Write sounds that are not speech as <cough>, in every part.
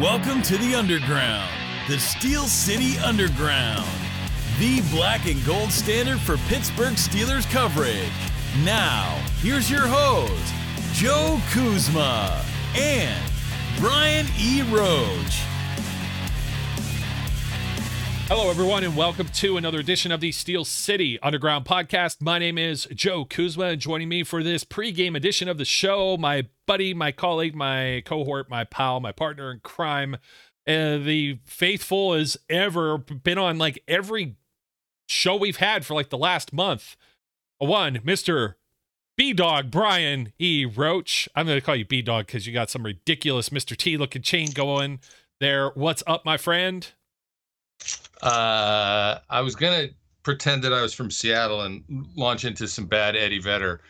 Welcome to the Underground, the Steel City Underground, the black and gold standard for Pittsburgh Steelers coverage. Now, here's your host, Joe Kuzma and Brian E. Roach. Hello, everyone, and welcome to another edition of the Steel City Underground Podcast. My name is Joe Kuzma, and joining me for this pregame edition of the show, my buddy, my colleague, my cohort, my pal, my partner in crime, uh, the faithful as ever, been on like every show we've had for like the last month. One, Mr. B Dog Brian E. Roach. I'm going to call you B Dog because you got some ridiculous Mr. T looking chain going there. What's up, my friend? Uh, I was gonna pretend that I was from Seattle and launch into some bad Eddie Vedder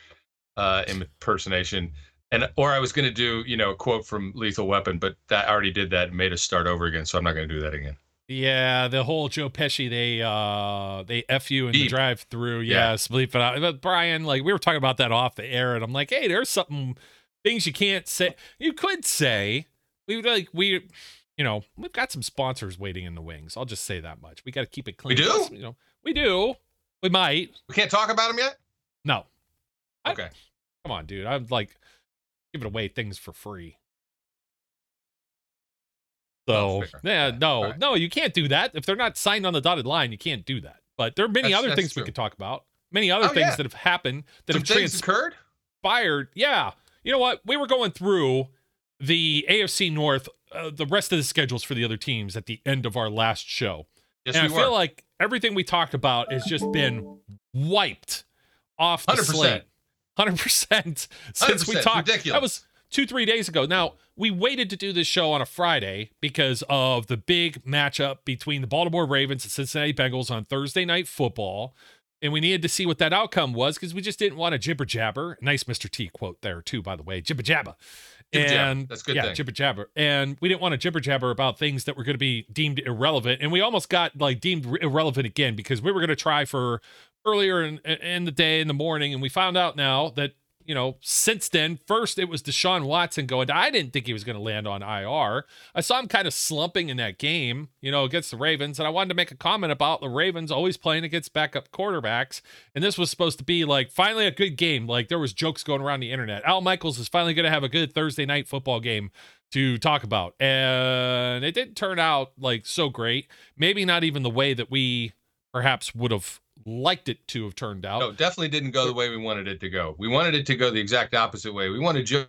uh, impersonation, and or I was gonna do you know a quote from Lethal Weapon, but that I already did that and made us start over again, so I'm not gonna do that again. Yeah, the whole Joe Pesci, they uh they F you in the drive through. Yes, yeah. bleep it out. But Brian, like we were talking about that off the air, and I'm like, hey, there's something things you can't say. You could say. We like we you know, we've got some sponsors waiting in the wings. I'll just say that much. We got to keep it clean. We do? You know, we do. We might. We can't talk about them yet? No. Okay. I, come on, dude. I'm like giving away things for free. So, yeah, no, right. no, you can't do that. If they're not signed on the dotted line, you can't do that. But there are many that's, other things true. we could talk about. Many other oh, things yeah. that have happened that Some have transpired. Fired. Yeah. You know what? We were going through the AFC North uh, the rest of the schedules for the other teams at the end of our last show. Yes, and I were. feel like everything we talked about has just been wiped off the 100%. slate. 100% <laughs> since 100%. we talked. Ridiculous. That was two, three days ago. Now, we waited to do this show on a Friday because of the big matchup between the Baltimore Ravens and Cincinnati Bengals on Thursday Night Football. And we needed to see what that outcome was because we just didn't want to jibber jabber. Nice Mr. T quote there, too, by the way. Jibber jabber and that's good. Yeah, jibber jabber. And we didn't want to jibber jabber about things that were going to be deemed irrelevant, and we almost got like deemed irrelevant again because we were going to try for earlier in, in the day in the morning, and we found out now that you know, since then, first it was Deshaun Watson going. I didn't think he was going to land on IR. I saw him kind of slumping in that game, you know, against the Ravens, and I wanted to make a comment about the Ravens always playing against backup quarterbacks. And this was supposed to be like finally a good game. Like there was jokes going around the internet. Al Michaels is finally going to have a good Thursday night football game to talk about, and it didn't turn out like so great. Maybe not even the way that we perhaps would have liked it to have turned out. No, definitely didn't go the way we wanted it to go. We wanted it to go the exact opposite way. We wanted Joe,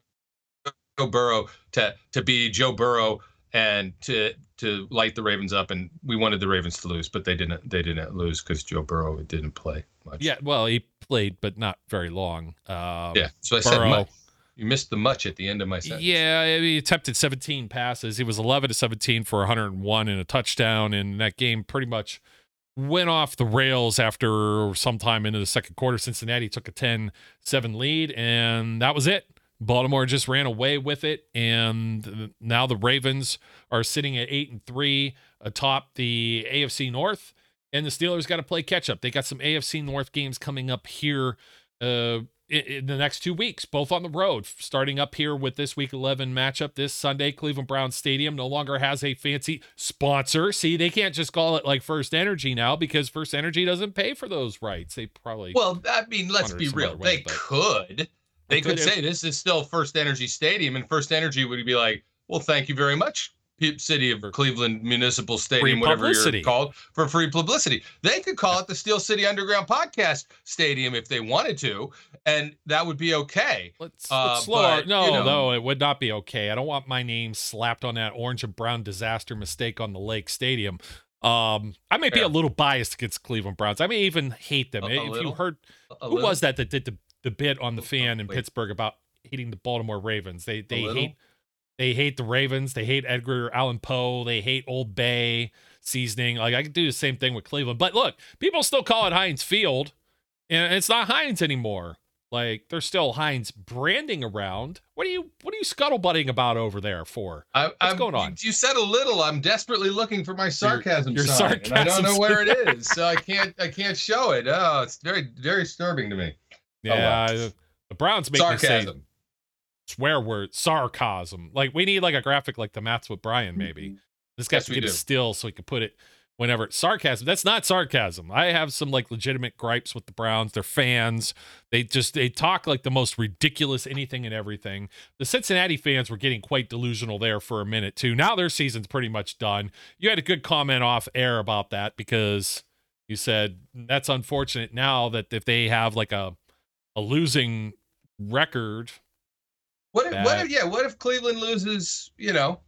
Joe Burrow to to be Joe Burrow and to to light the Ravens up, and we wanted the Ravens to lose, but they didn't. They didn't lose because Joe Burrow didn't play much. Yeah, well, he played, but not very long. Um, yeah, so I Burrow, said much. You missed the much at the end of my sentence. Yeah, he attempted 17 passes. He was 11 to 17 for 101 and a touchdown, and that game pretty much went off the rails after sometime into the second quarter. Cincinnati took a 10 7 lead, and that was it. Baltimore just ran away with it, and now the Ravens are sitting at eight and three atop the AFC North, and the Steelers got to play catch up. They got some AFC North games coming up here uh, in the next two weeks, both on the road. Starting up here with this week 11 matchup this Sunday, Cleveland Browns Stadium no longer has a fancy sponsor. See, they can't just call it like First Energy now because First Energy doesn't pay for those rights. They probably well, I mean, let's be real. Way, they could. They, they could, could say this is still First Energy Stadium, and First Energy would be like, "Well, thank you very much, city of Cleveland Municipal Stadium, whatever you're called, for free publicity. They could call it the Steel City Underground Podcast Stadium if they wanted to, and that would be okay. Let's, uh, let's slow but, No, you know, no, it would not be okay. I don't want my name slapped on that orange and brown disaster mistake on the Lake Stadium. Um, I may be a little biased against Cleveland Browns. I may even hate them. A, a if little? you heard, who little? was that that did the, the bit on the fan in Wait. Pittsburgh about hating the Baltimore Ravens? They they hate they hate the Ravens. They hate Edgar Allan Poe. They hate Old Bay seasoning. Like I could do the same thing with Cleveland. But look, people still call it Heinz Field, and it's not Heinz anymore. Like there's still Heinz branding around. What are you what are you scuttlebutting about over there for? I, What's I'm, going on? You said a little. I'm desperately looking for my sarcasm. Your, your sign, sarcasm. I don't know <laughs> where it is, so I can't I can't show it. Oh, it's very very disturbing to me. Yeah, oh, the Browns make sarcasm. Swear word, sarcasm. Like we need like a graphic like the maths with Brian, maybe. Mm-hmm. This guy yes, get a still so he can put it whenever sarcasm. That's not sarcasm. I have some like legitimate gripes with the Browns. They're fans. They just they talk like the most ridiculous anything and everything. The Cincinnati fans were getting quite delusional there for a minute too. Now their season's pretty much done. You had a good comment off air about that because you said that's unfortunate now that if they have like a a losing record. What if, that, what if yeah, what if Cleveland loses, you know,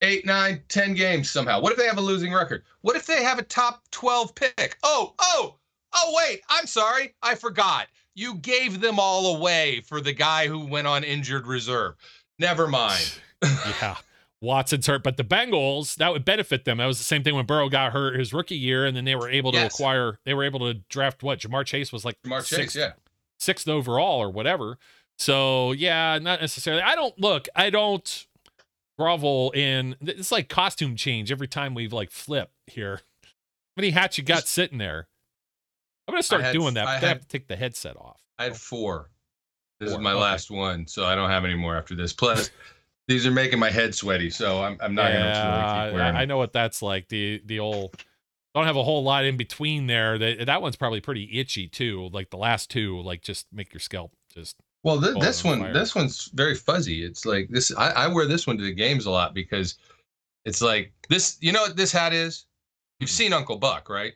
eight, nine, ten games somehow? What if they have a losing record? What if they have a top 12 pick? Oh, oh, oh, wait, I'm sorry. I forgot. You gave them all away for the guy who went on injured reserve. Never mind. <sighs> yeah. Watson's hurt, but the Bengals that would benefit them. That was the same thing when Burrow got hurt his rookie year, and then they were able to yes. acquire. They were able to draft what Ja'Marr Chase was like Ja'Marr sixth, Chase, yeah, sixth overall or whatever. So yeah, not necessarily. I don't look. I don't grovel in. It's like costume change every time we've like flip here. How many hats you got sitting there? I'm gonna start had, doing that. I, had, I have to take the headset off. I had four. This four. is my okay. last one, so I don't have any more after this. Plus, these are making my head sweaty, so I'm I'm not yeah, gonna really keep wearing. I know what that's like. The the old don't have a whole lot in between there. That that one's probably pretty itchy too. Like the last two, like just make your scalp just well, th- this one, fire. this one's very fuzzy. It's like this. I, I, wear this one to the games a lot because it's like this. You know what this hat is? You've seen Uncle Buck, right?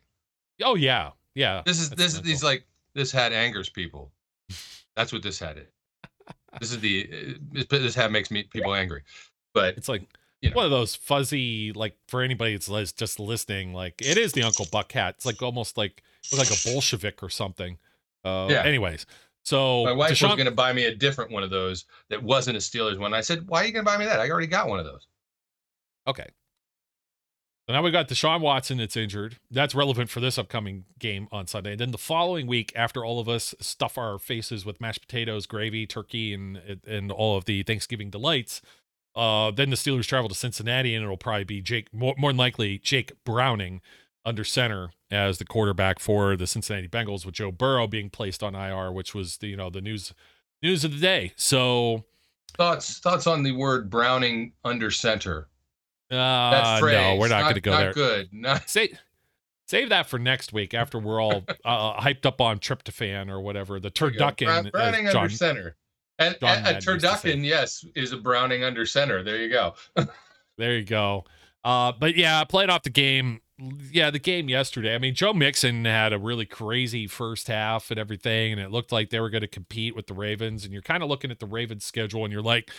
Oh yeah, yeah. This is this. Is he's like this hat angers people. <laughs> That's what this hat is. this is the this hat makes me people angry, but it's like you know. one of those fuzzy like for anybody that's just listening. Like it is the Uncle Buck hat. It's like almost like like a Bolshevik or something. Uh, yeah. Anyways, so my wife Deshaun- was going to buy me a different one of those that wasn't a Steelers one. I said, "Why are you going to buy me that? I already got one of those." Okay. So now we got Deshaun Watson that's injured. That's relevant for this upcoming game on Sunday. And then the following week, after all of us stuff our faces with mashed potatoes, gravy, turkey, and and all of the Thanksgiving delights, uh, then the Steelers travel to Cincinnati, and it'll probably be Jake more, more than likely Jake Browning under center as the quarterback for the Cincinnati Bengals, with Joe Burrow being placed on IR, which was the you know the news news of the day. So thoughts thoughts on the word Browning under center. Uh, that phrase, no, we're not, not going to go not there. Good. Not Say, save that for next week after we're all <laughs> uh, hyped up on tryptophan or whatever. The turducken. Browning John, under center. And, and a turducken, yes, is a Browning under center. There you go. <laughs> there you go. Uh, but yeah, I played off the game yeah, the game yesterday. I mean, Joe Mixon had a really crazy first half and everything, and it looked like they were going to compete with the Ravens. And you're kind of looking at the Ravens schedule, and you're like,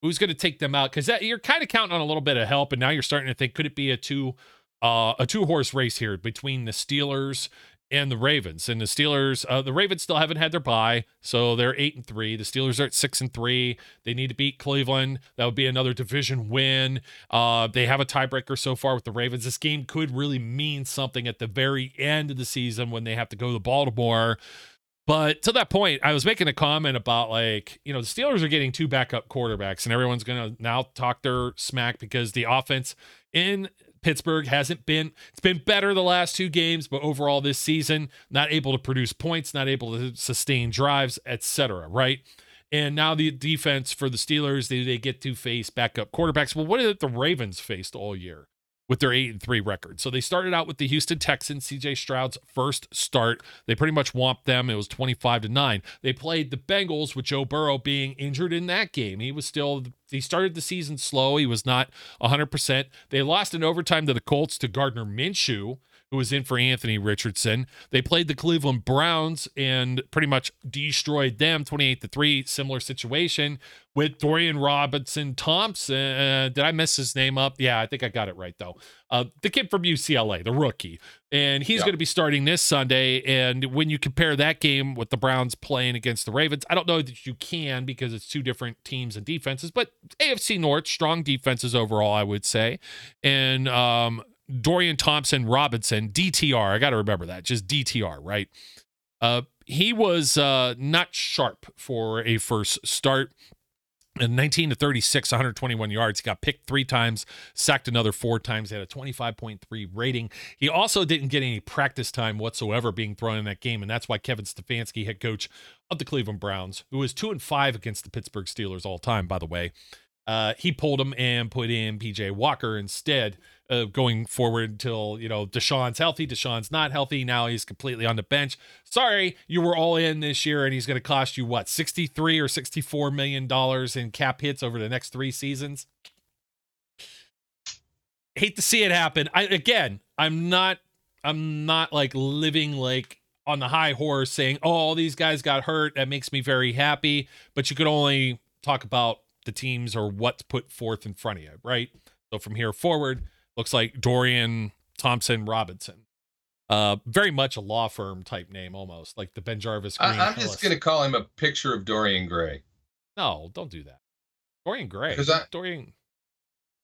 who's going to take them out? Because you're kind of counting on a little bit of help, and now you're starting to think, could it be a two, uh, a two horse race here between the Steelers and the Ravens. And the Steelers, uh, the Ravens still haven't had their bye, so they're eight and three. The Steelers are at six and three. They need to beat Cleveland. That would be another division win. Uh, they have a tiebreaker so far with the Ravens. This game could really mean something at the very end of the season when they have to go to Baltimore. But to that point, I was making a comment about like, you know, the Steelers are getting two backup quarterbacks, and everyone's going to now talk their smack because the offense in Pittsburgh hasn't been it's been better the last two games, but overall this season not able to produce points, not able to sustain drives, etc. Right. And now the defense for the Steelers, they, they get to face backup quarterbacks. Well, what did the Ravens faced all year? With their 8 and 3 record. So they started out with the Houston Texans, CJ Stroud's first start. They pretty much whomped them. It was 25 to 9. They played the Bengals with Joe Burrow being injured in that game. He was still he started the season slow. He was not 100%. They lost in overtime to the Colts to Gardner Minshew who was in for Anthony Richardson. They played the Cleveland Browns and pretty much destroyed them 28 to 3. Similar situation with Dorian Robinson Thompson. Uh, did I mess his name up? Yeah, I think I got it right though. Uh, the kid from UCLA, the rookie. And he's going to be starting this Sunday. And when you compare that game with the Browns playing against the Ravens, I don't know that you can because it's two different teams and defenses, but AFC North, strong defenses overall, I would say. And um, Dorian Thompson Robinson, DTR. I got to remember that, just DTR, right? Uh, he was uh, not sharp for a first start. In 19 to 36, 121 yards. He got picked three times, sacked another four times. Had a 25.3 rating. He also didn't get any practice time whatsoever being thrown in that game, and that's why Kevin Stefanski, head coach of the Cleveland Browns, who was two and five against the Pittsburgh Steelers all time, by the way, uh, he pulled him and put in PJ Walker instead uh, going forward until you know Deshaun's healthy. Deshaun's not healthy now. He's completely on the bench. Sorry, you were all in this year, and he's going to cost you what sixty three or sixty four million dollars in cap hits over the next three seasons. Hate to see it happen. I again, I'm not, I'm not like living like on the high horse saying, "Oh, all these guys got hurt." That makes me very happy. But you could only talk about the teams or what's put forth in front of you, right? So from here forward, looks like Dorian Thompson Robinson. Uh, very much a law firm type name, almost like the Ben Jarvis. Green I, am just gonna call him a picture of Dorian Gray. No, don't do that. Dorian Gray. Because Dorian.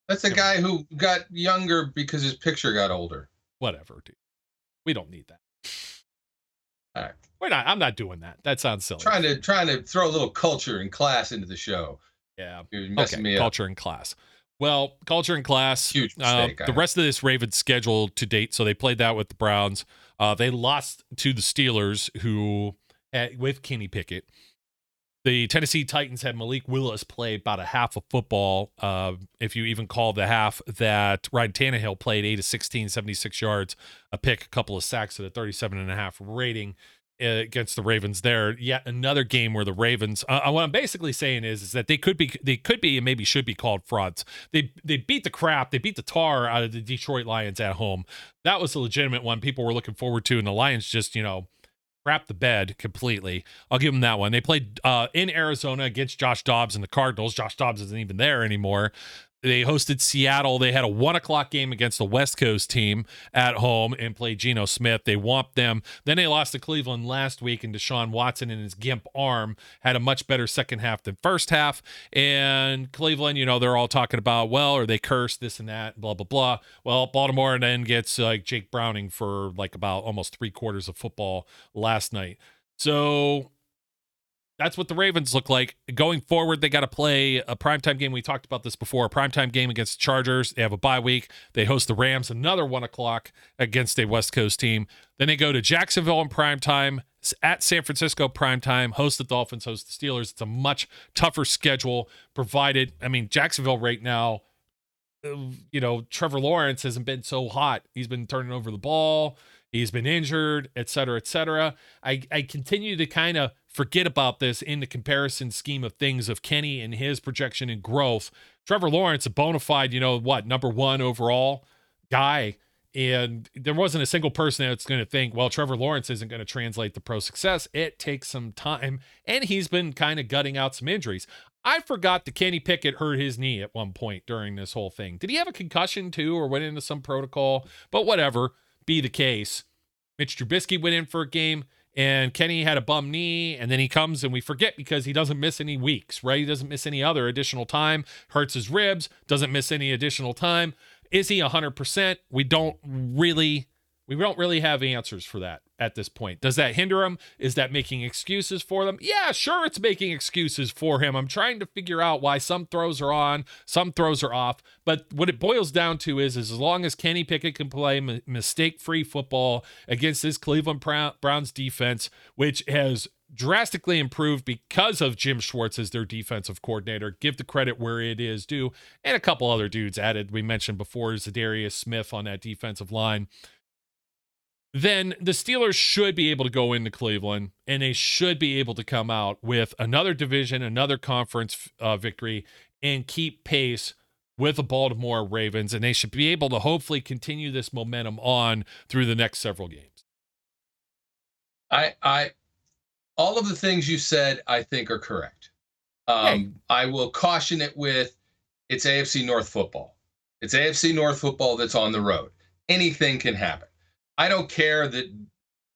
That's a guy who got younger because his picture got older. Whatever, dude. We don't need that. All right. We're not. I'm not doing that. That sounds silly. Trying to trying to throw a little culture and class into the show. Yeah. You're messing okay. Culture and class. Well, culture and class. Huge uh, mistake, uh, the rest of this Ravens schedule to date. So they played that with the Browns. Uh, they lost to the Steelers, who at, with Kenny Pickett. The Tennessee Titans had Malik Willis play about a half of football, uh, if you even call the half that Ryan Tannehill played 8 to 16, 76 yards, a pick, a couple of sacks at a 37 and a half rating. Uh, against the Ravens there. Yet another game where the Ravens. Uh, uh, what I'm basically saying is, is that they could be, they could be, and maybe should be called frauds. They they beat the crap, they beat the tar out of the Detroit Lions at home. That was a legitimate one. People were looking forward to, and the Lions just, you know, crap the bed completely. I'll give them that one. They played uh, in Arizona against Josh Dobbs and the Cardinals. Josh Dobbs isn't even there anymore. They hosted Seattle. They had a one o'clock game against the West Coast team at home and played Geno Smith. They whomped them. Then they lost to Cleveland last week, and Deshaun Watson and his gimp arm had a much better second half than first half. And Cleveland, you know, they're all talking about, well, are they cursed, this and that, blah, blah, blah. Well, Baltimore then gets like Jake Browning for like about almost three quarters of football last night. So that's what the Ravens look like. Going forward, they got to play a primetime game. We talked about this before. A primetime game against the Chargers. They have a bye week. They host the Rams, another one o'clock against a West Coast team. Then they go to Jacksonville in primetime, at San Francisco primetime, host the Dolphins, host the Steelers. It's a much tougher schedule, provided, I mean, Jacksonville right now, uh, you know, Trevor Lawrence hasn't been so hot. He's been turning over the ball. He's been injured, et cetera, et cetera. I, I continue to kind of forget about this in the comparison scheme of things of Kenny and his projection and growth. Trevor Lawrence, a bona fide, you know, what, number one overall guy. And there wasn't a single person that's going to think, well, Trevor Lawrence isn't going to translate to pro success. It takes some time. And he's been kind of gutting out some injuries. I forgot that Kenny Pickett hurt his knee at one point during this whole thing. Did he have a concussion too or went into some protocol? But whatever be the case. Mitch Trubisky went in for a game and Kenny had a bum knee, and then he comes and we forget because he doesn't miss any weeks, right? He doesn't miss any other additional time, hurts his ribs, doesn't miss any additional time. Is he 100%? We don't really we don't really have answers for that at this point. Does that hinder him? Is that making excuses for them? Yeah, sure, it's making excuses for him. I'm trying to figure out why some throws are on, some throws are off. But what it boils down to is, is as long as Kenny Pickett can play m- mistake-free football against this Cleveland Browns defense, which has drastically improved because of Jim Schwartz as their defensive coordinator. Give the credit where it is due, and a couple other dudes added. We mentioned before Za'Darius Smith on that defensive line then the Steelers should be able to go into Cleveland and they should be able to come out with another division, another conference uh, victory, and keep pace with the Baltimore Ravens. And they should be able to hopefully continue this momentum on through the next several games. I, I, all of the things you said, I think are correct. Um, hey. I will caution it with it's AFC North football. It's AFC North football that's on the road. Anything can happen. I don't care that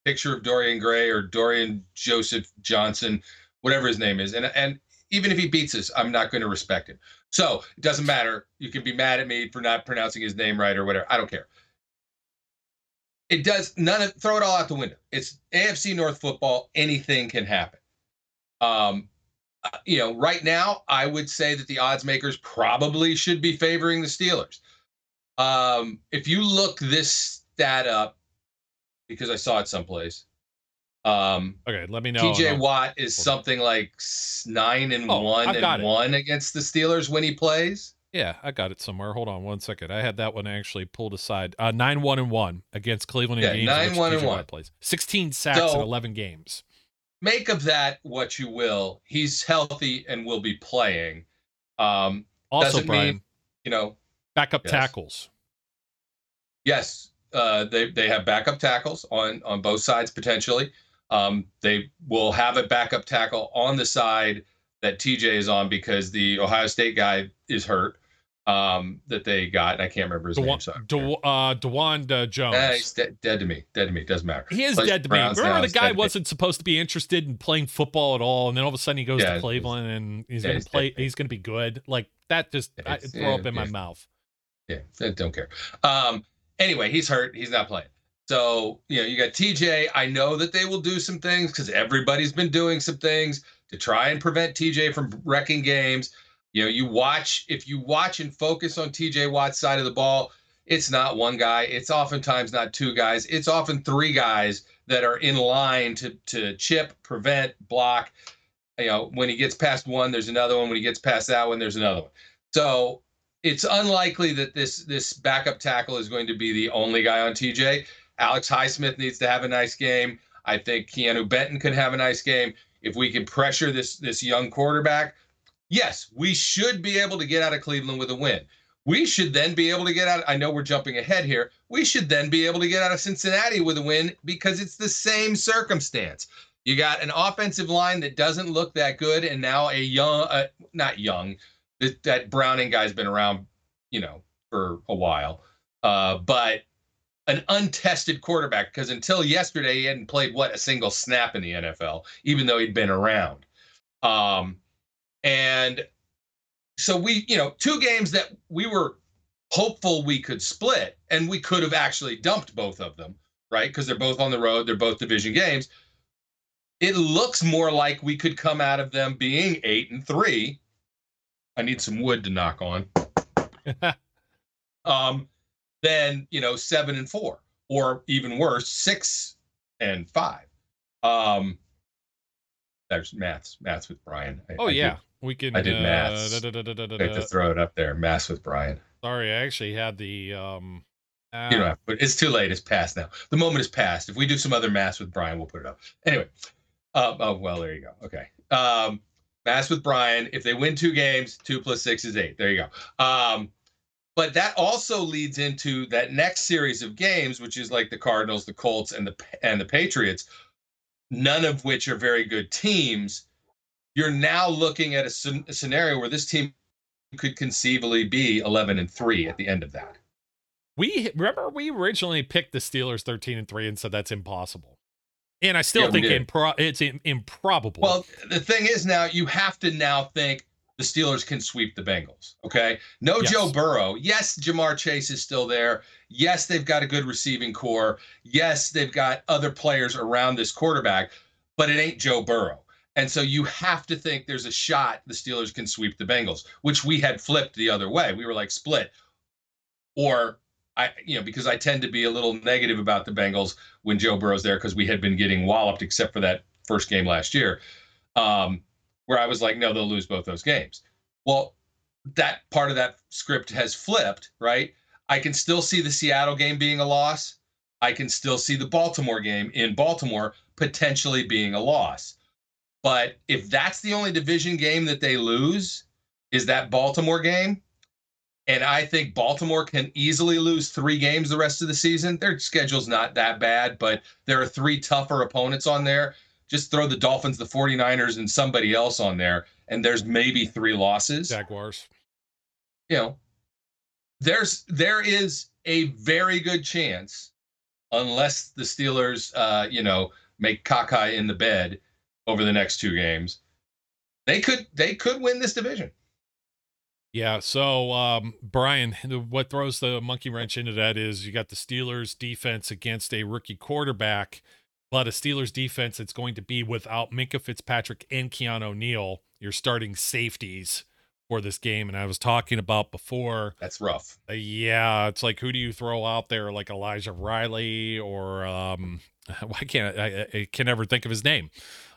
picture of Dorian Gray or Dorian Joseph Johnson, whatever his name is, and and even if he beats us, I'm not going to respect him. So it doesn't matter. You can be mad at me for not pronouncing his name right or whatever. I don't care. It does none of throw it all out the window. It's AFC North football. Anything can happen. Um, uh, you know, right now, I would say that the odds makers probably should be favoring the Steelers. Um, if you look this stat up, because I saw it someplace. Um, okay, let me know. TJ Watt is something like nine and oh, one and it. one against the Steelers when he plays. Yeah, I got it somewhere. Hold on one second. I had that one actually pulled aside. Uh, nine one and one against Cleveland yeah, games. Nine one and one plays. Sixteen sacks so, in eleven games. Make of that what you will. He's healthy and will be playing. Um, also, Brian, mean, you know, backup yes. tackles. Yes, uh, they they have backup tackles on on both sides potentially. Um, they will have a backup tackle on the side that TJ is on because the Ohio State guy is hurt. Um, that they got. I can't remember his De- name. So De- uh, Dawand uh, Jones. Eh, he's de- dead to me. Dead to me. Doesn't matter. He is Plays dead to me. Remember the guy wasn't supposed to be interested in playing football at all, and then all of a sudden he goes yeah, to Cleveland and he's yeah, going to play. He's going to be good. Like that just I, throw up in my mouth. Yeah, I don't care. Um, anyway, he's hurt. He's not playing. So, you know, you got TJ. I know that they will do some things because everybody's been doing some things to try and prevent TJ from wrecking games. You know, you watch, if you watch and focus on TJ Watt's side of the ball, it's not one guy. It's oftentimes not two guys. It's often three guys that are in line to to chip, prevent, block. You know, when he gets past one, there's another one. When he gets past that one, there's another one. So it's unlikely that this this backup tackle is going to be the only guy on TJ. Alex Highsmith needs to have a nice game. I think Keanu Benton could have a nice game. If we can pressure this this young quarterback, yes, we should be able to get out of Cleveland with a win. We should then be able to get out. I know we're jumping ahead here. We should then be able to get out of Cincinnati with a win because it's the same circumstance. You got an offensive line that doesn't look that good, and now a young, uh, not young, that, Browning guy's been around, you know, for a while. Uh, but an untested quarterback because until yesterday he hadn't played what a single snap in the NFL, even though he'd been around. Um, and so we, you know, two games that we were hopeful we could split, and we could have actually dumped both of them, right? Because they're both on the road, they're both division games. It looks more like we could come out of them being eight and three I need some wood to knock on. <laughs> um, then you know seven and four, or even worse, six and five. Um, there's maths, maths with Brian. I, oh I yeah, did, we can. I did uh, maths. Da, da, da, I have to throw it up there. Maths with Brian. Sorry, I actually had the. um uh, you know, uh, but it's too late. It's past now. The moment is past. If we do some other maths with Brian, we'll put it up. Anyway. Uh, oh well, there you go. Okay. Um, Mass with Brian. If they win two games, two plus six is eight. There you go. Um, but that also leads into that next series of games, which is like the Cardinals, the Colts, and the and the Patriots, none of which are very good teams. You're now looking at a, a scenario where this team could conceivably be 11 and three at the end of that. We remember we originally picked the Steelers 13 and three and said that's impossible. And I still yeah, think impro- it's improbable. Well, the thing is now you have to now think the Steelers can sweep the Bengals. Okay. No yes. Joe Burrow. Yes, Ja'Marr Chase is still there. Yes, they've got a good receiving core. Yes, they've got other players around this quarterback, but it ain't Joe Burrow. And so you have to think there's a shot the Steelers can sweep the Bengals, which we had flipped the other way. We were like split. Or I, you know, because I tend to be a little negative about the Bengals when Joe Burrow's there because we had been getting walloped except for that first game last year, um, where I was like, no, they'll lose both those games. Well, that part of that script has flipped, right? I can still see the Seattle game being a loss. I can still see the Baltimore game in Baltimore potentially being a loss. But if that's the only division game that they lose, is that Baltimore game, and I think Baltimore can easily lose three games the rest of the season. Their schedule's not that bad, but there are three tougher opponents on there. Just throw the Dolphins, the 49ers, and somebody else on there, and there's maybe three losses. Jaguars. You know, there's there is a very good chance, unless the Steelers, uh, you know, make caca in the bed over the next two games, they could they could win this division. Yeah. So, um, Brian, what throws the monkey wrench into that is you got the Steelers defense against a rookie quarterback, but a Steelers defense that's going to be without Minkah Fitzpatrick and Keanu Neal. your starting safeties for this game. And I was talking about before. That's rough. Uh, yeah, it's like who do you throw out there, like Elijah Riley or um, <laughs> why can't I, I can never think of his name.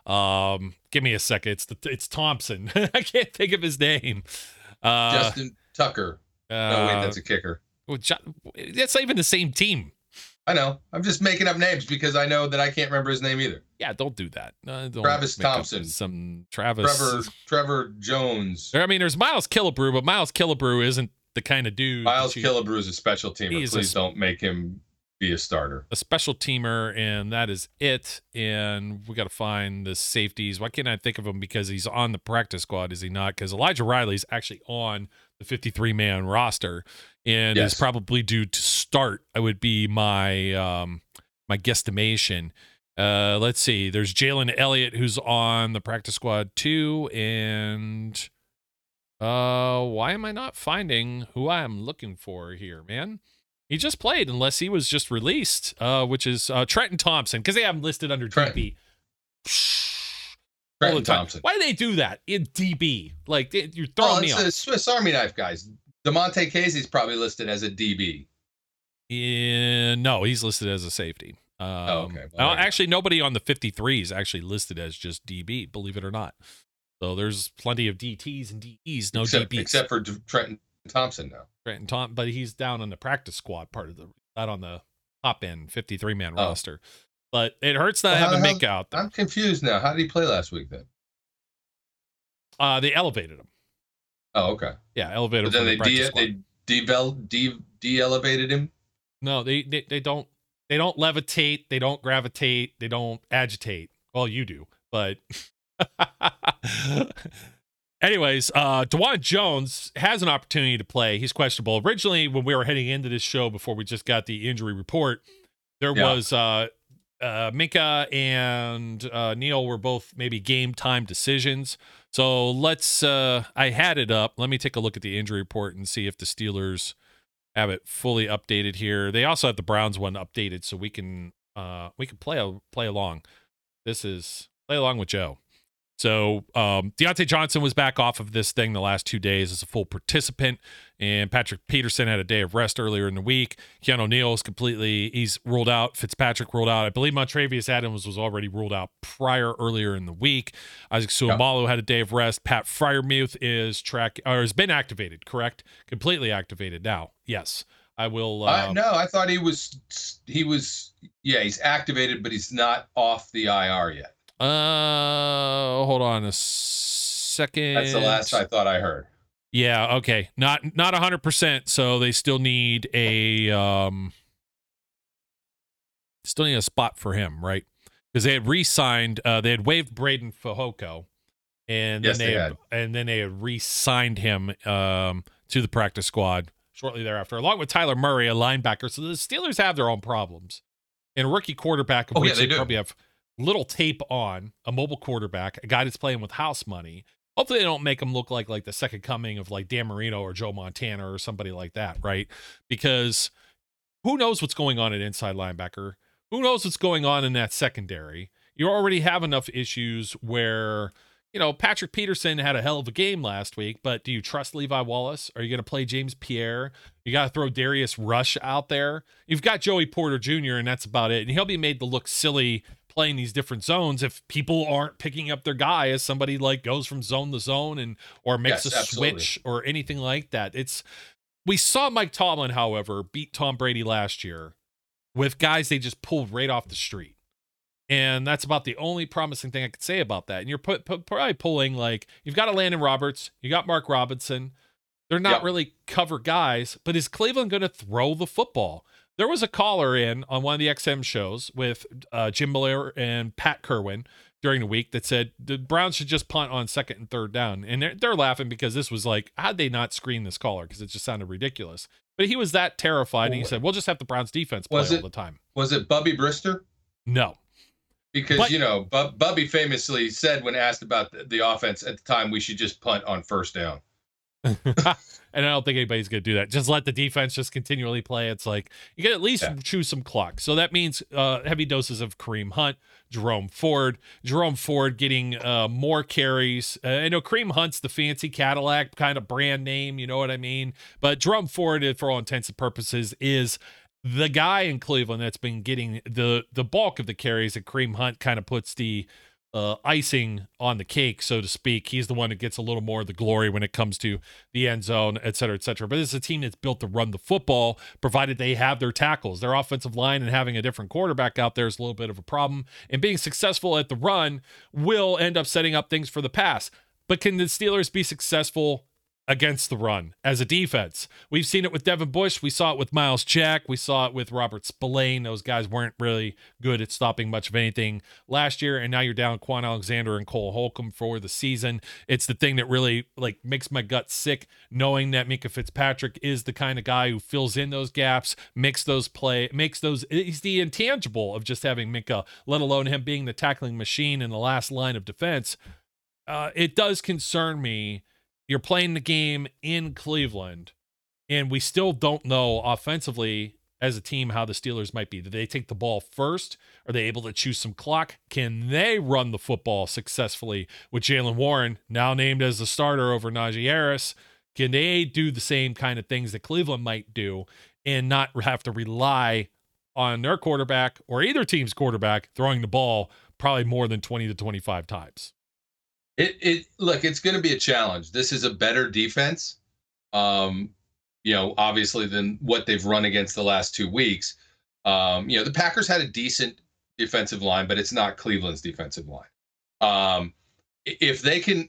Um, give me a second. It's the it's Thompson. <laughs> I can't think of his name. Uh, Justin Tucker. Uh, no, wait, that's a kicker. Well, that's not even the same team. I know. I'm just making up names because I know that I can't remember his name either. Yeah, don't do that. Uh, don't Travis Thompson. Some Travis. Trevor Trevor Jones. I mean, there's Miles Killebrew, but Miles Killebrew isn't the kind of dude. Miles you, Killebrew is a special teamer. Please a, don't make him be a starter. A special teamer, and that is it. And we got to find the safeties. Why can't I think of him? Because he's on the practice squad, is he not? Because Elijah Riley's actually on the 53 man roster and yes. is probably due to start. I would be my um, my guesstimation. Uh, let's see. There's Jalen Elliott who's on the practice squad too, and uh, why am I not finding who I am looking for here, man? He just played, unless he was just released, uh, which is uh, Trenton Thompson, because they have him listed under Trenton. DB. Trenton Thompson. Why do they do that in DB? Like you're throwing oh, me off. Swiss Army knife guys. Damontae Kazee's probably listed as a DB. Yeah, no, he's listed as a safety. Um, oh, okay. Well, actually, nobody on the 53 is actually listed as just DB, believe it or not. So there's plenty of DTs and DEs, no except, DBs. Except for Trenton Thompson now. Trenton Thompson, but he's down on the practice squad part of the, not on the top end 53 man oh. roster. But it hurts not well, having make out. I'm confused now. How did he play last week then? Uh, they elevated him. Oh, okay. Yeah, elevated. But then they de- they devel de de elevated him. No, they, they they don't they don't levitate, they don't gravitate, they don't agitate. Well, you do, but <laughs> anyways, uh Dawand Jones has an opportunity to play. He's questionable. Originally, when we were heading into this show before we just got the injury report, there yeah. was uh uh, Minkah and uh, Neal were both maybe game time decisions. So let's. Uh, I had it up. Let me take a look at the injury report and see if the Steelers have it fully updated here. They also have the Browns one updated, so we can uh, we can play play along. This is play along with Joe. So um, Diontae Johnson was back off of this thing the last two days as a full participant, and Patrick Peterson had a day of rest earlier in the week. Keanu Neal is completely he's ruled out. Fitzpatrick ruled out. I believe Montravius Adams was already ruled out prior earlier in the week. Isaac Seumalo yep. had a day of rest. Pat Freiermuth is track or has been activated. Correct, completely activated now. Yes. I will. Uh, uh, no, I thought he was. He was. Yeah, he's activated, but he's not off the IR yet. Uh, hold on a second. That's the last I thought I heard. Yeah. Okay. Not not a hundred percent. So they still need a um. Still need a spot for him, right? Because they had re-signed. Uh, they had waived Breiden Fehoko, and yes, then they, they had, and then they had re-signed him um to the practice squad shortly thereafter, along with Tyler Murray, a linebacker. So the Steelers have their own problems. And a rookie quarterback, of oh, which yeah, they, they probably have little tape on, a mobile quarterback, a guy that's playing with house money. Hopefully, they don't make him look like like the second coming of like Dan Marino or Joe Montana or somebody like that, right? Because who knows what's going on at inside linebacker? Who knows what's going on in that secondary? You already have enough issues where you know, Patrick Peterson had a hell of a game last week, but do you trust Levi Wallace? Are you going to play James Pierre? You got to throw Darius Rush out there. You've got Joey Porter Jr., and that's about it. And he'll be made to look silly playing these different zones if people aren't picking up their guy as somebody like goes from zone to zone and or makes yes, a absolutely. switch or anything like that. It's we saw Mike Tomlin, however, beat Tom Brady last year with guys they just pulled right off the street. And that's about the only promising thing I could say about that. And you're probably pulling like you've got a Landon Roberts, you got Mark Robinson. They're not yep. really cover guys, but is Cleveland going to throw the football? There was a caller in on one of the XM shows with uh, Jim Miller and Pat Kirwan during the week that said the Browns should just punt on second and third down. And they're, they're laughing because this was like, how'd they not screen this caller? Because it just sounded ridiculous. But he was that terrified. And he said, we'll just have the Browns defense play was it, all the time. Was it Bubby Brister? No. Because, but, you know, Bub, Bubby famously said when asked about the, the offense at the time, we should just punt on first down. <laughs> And I don't think anybody's going to do that. Just let the defense just continually play. It's like you can at least yeah. choose some clock. So that means uh, heavy doses of Kareem Hunt, Jerome Ford. Jerome Ford getting uh, more carries. Uh, I know Kareem Hunt's the fancy Cadillac kind of brand name, you know what I mean? But Jerome Ford, for all intents and purposes, is the guy in Cleveland that's been getting the the bulk of the carries that Kareem Hunt kind of puts the uh, icing on the cake, so to speak. He's the one that gets a little more of the glory when it comes to the end zone, et cetera, et cetera. But it's a team that's built to run the football, provided they have their tackles. Their offensive line and having a different quarterback out there is a little bit of a problem. And being successful at the run will end up setting up things for the pass. But can the Steelers be successful against the run as a defense. We've seen it with Devin Bush. We saw it with Myles Jack. We saw it with Robert Spillane. Those guys weren't really good at stopping much of anything last year. And now you're down Kwon Alexander and Cole Holcomb for the season. It's the thing that really like makes my gut sick knowing that Minkah Fitzpatrick is the kind of guy who fills in those gaps, makes those play, makes those he's the intangible of just having Minkah, let alone him being the tackling machine in the last line of defense. Uh, it does concern me you're playing the game in Cleveland, and we still don't know offensively as a team how the Steelers might be. Do they take the ball first? Are they able to choose some clock? Can they run the football successfully with Jaylen Warren, now named as the starter over Najee Harris? Can they do the same kind of things that Cleveland might do and not have to rely on their quarterback or either team's quarterback throwing the ball probably more than 20 to 25 times? It it look, it's going to be a challenge. This is a better defense, um, you know, obviously than what they've run against the last two weeks. Um, you know, the Packers had a decent defensive line, but it's not Cleveland's defensive line. Um, if they can,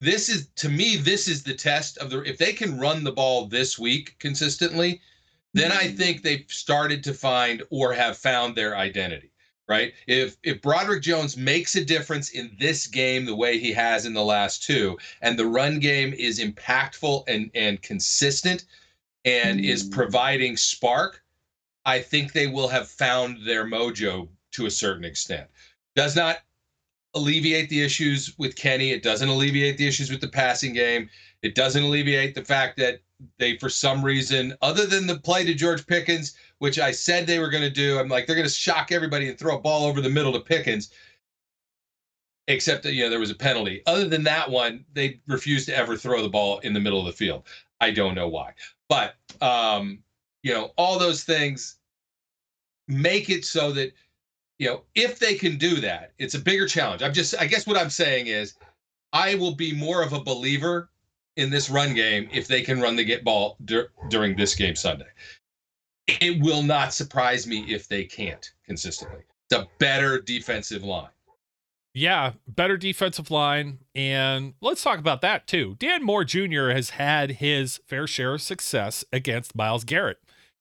this is to me, this is the test of the. If they can run the ball this week consistently, then I mm-hmm. think they've started to find or have found their identity right? If if Broderick Jones makes a difference in this game the way he has in the last two, and the run game is impactful and and consistent, and mm. is providing spark, I think they will have found their mojo to a certain extent. Does not alleviate the issues with Kenny. It doesn't alleviate the issues with the passing game. It doesn't alleviate the fact that they, for some reason, other than the play to George Pickens, which I said they were going to do. I'm like, they're going to shock everybody and throw a ball over the middle to Pickens. Except that, you know, there was a penalty. Other than that one, they refused to ever throw the ball in the middle of the field. I don't know why. But, um, you know, all those things make it so that, you know, if they can do that, it's a bigger challenge. I'm just, I guess what I'm saying is, I will be more of a believer in this run game if they can run the get ball dur- during this game Sunday it will not surprise me if they can't consistently. It's a better defensive line. Yeah, better defensive line. And let's talk about that too. Dan Moore Jr. has had his fair share of success against Myles Garrett.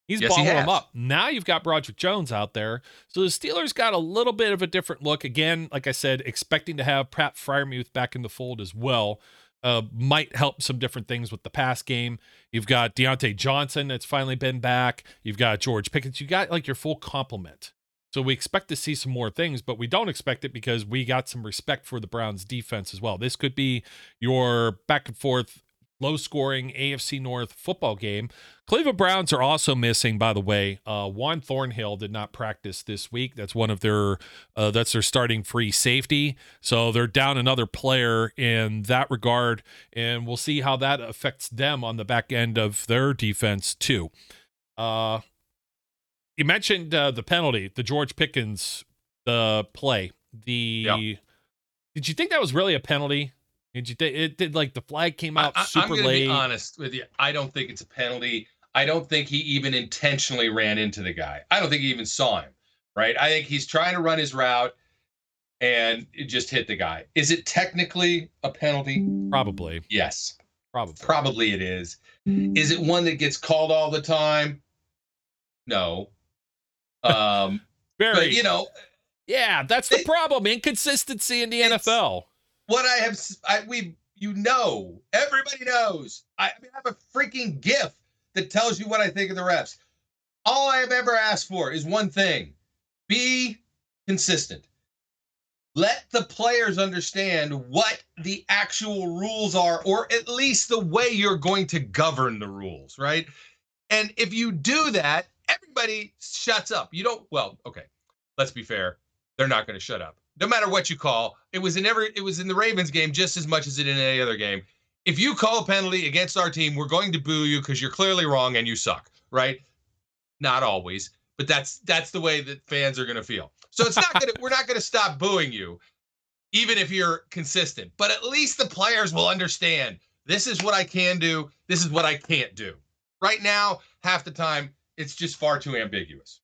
He's yes, balling he him up. Now you've got Broderick Jones out there. So the Steelers got a little bit of a different look. Again, like I said, expecting to have Pat Freiermuth back in the fold as well uh, might help some different things with the pass game. You've got Diontae Johnson that's finally been back. You've got George Pickens. You got like your full complement. So we expect to see some more things, but we don't expect it because we got some respect for the Browns defense as well. This could be your back and forth low scoring AFC North football game. Cleveland Browns are also missing, by the way. Uh, Juan Thornhill did not practice this week. That's one of their uh, that's their starting free safety. So they're down another player in that regard, and we'll see how that affects them on the back end of their defense too. Uh, you mentioned uh, the penalty, the George Pickens the play. The yeah. did you think that was really a penalty? Did you think it did like the flag came out I, super I'm gonna late? Be honest with you, I don't think it's a penalty. I don't think he even intentionally ran into the guy. I don't think he even saw him. Right. I think he's trying to run his route and it just hit the guy. Is it technically a penalty? Probably. Yes. Probably. Probably it is. Is it one that gets called all the time? No. <laughs> Um Very. But, you know. Yeah, that's the problem. Inconsistency in the NFL what I have, I, we, you know, everybody knows. I, I mean, I have a freaking GIF that tells you what I think of the refs. All I have ever asked for is one thing: be consistent. let the players understand what the actual rules are, or at least the way you're going to govern the rules, right? And if you do that, everybody shuts up. You don't, well, okay, let's be fair. They're not going to shut up. No matter what you call, it was in every, it was in the Ravens game just as much as it in any other game. If you call a penalty against our team, we're going to boo you because you're clearly wrong and you suck, right? Not always, but that's that's the way that fans are going to feel. So it's not gonna we're not gonna stop booing you, even if you're consistent. But at least the players will understand this is what I can do, this is what I can't do. Right now, half the time, it's just far too ambiguous.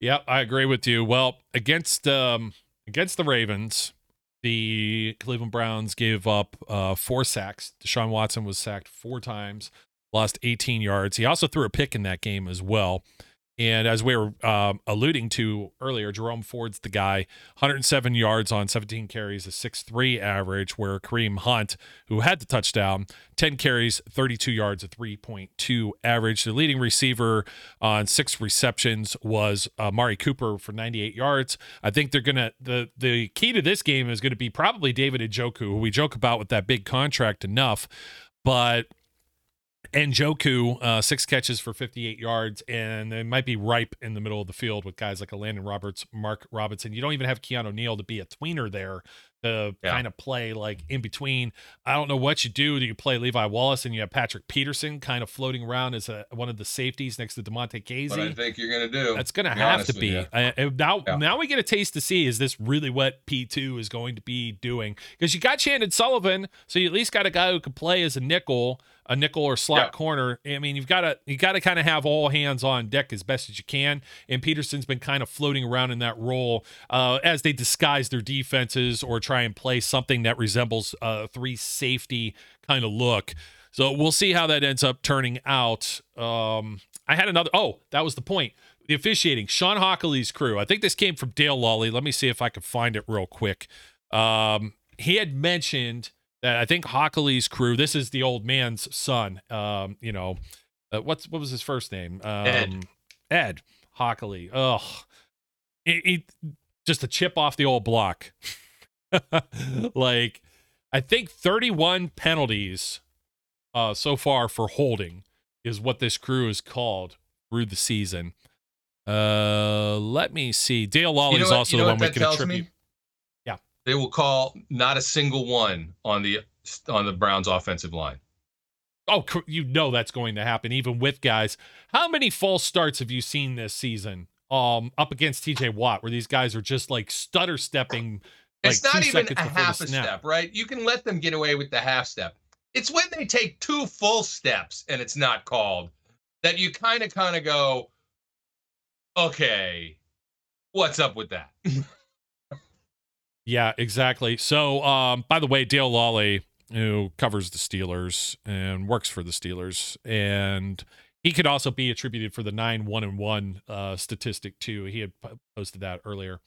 Yeah, I agree with you. Well, against um against the Ravens, the Cleveland Browns gave up uh, four sacks. Deshaun Watson was sacked four times, lost 18 yards. He also threw a pick in that game as well. And as we were um, alluding to earlier, Jerome Ford's the guy, 107 yards on 17 carries, a 6'3 average, where Kareem Hunt, who had the touchdown, 10 carries, 32 yards, a 3.2 average. The leading receiver on six receptions was uh, Mari Cooper for 98 yards. I think they're going to, the, the key to this game is going to be probably David Njoku, who we joke about with that big contract enough. But Njoku, uh, six catches for 58 yards, and they might be ripe in the middle of the field with guys like a Landon Roberts, Mark Robinson. You don't even have Keanu Neal to be a tweener there to yeah. kind of play like in between. I don't know what you do. Do you play Levi Wallace and you have Patrick Peterson kind of floating around as a, one of the safeties next to Damontae Kazee? What I think you're going to do. That's going to have to be. I, now, yeah. now we get a taste to see is this really what P2 is going to be doing? Because you got Chandon Sullivan, so you at least got a guy who can play as a nickel a nickel or slot yeah. corner. I mean, you've got to you got to kind of have all hands on deck as best as you can. And Peterson's been kind of floating around in that role uh, as they disguise their defenses or try and play something that resembles a three safety kind of look. So we'll see how that ends up turning out. Um, I had another. Oh, that was the point. The officiating, Shawn Hochuli's crew. I think this came from Dale Lolley. Let me see if I can find it real quick. Um, he had mentioned that I think Hochuli's crew. This is the old man's son. Um, you know, uh, what's what was his first name? Um, Ed. Ed Hochuli. Ugh, he, just a chip off the old block. <laughs> like, I think 31 penalties uh, so far for holding is what this crew is called through the season. Uh, let me see. Dale Lolley is you know also you know the one we can attribute. Me? They will call not a single one on the on the Browns offensive line. Oh, you know that's going to happen even with guys. How many false starts have you seen this season um up against TJ Watt where these guys are just like stutter stepping like It's not even a half a step, right? You can let them get away with the half step. It's when they take two full steps and it's not called that you kind of kind of go okay, what's up with that? <laughs> Yeah, exactly. So, um, by the way, Dale Lolley, who covers the Steelers and works for the Steelers, and he could also be attributed for the nine one and one uh, statistic too. He had posted that earlier.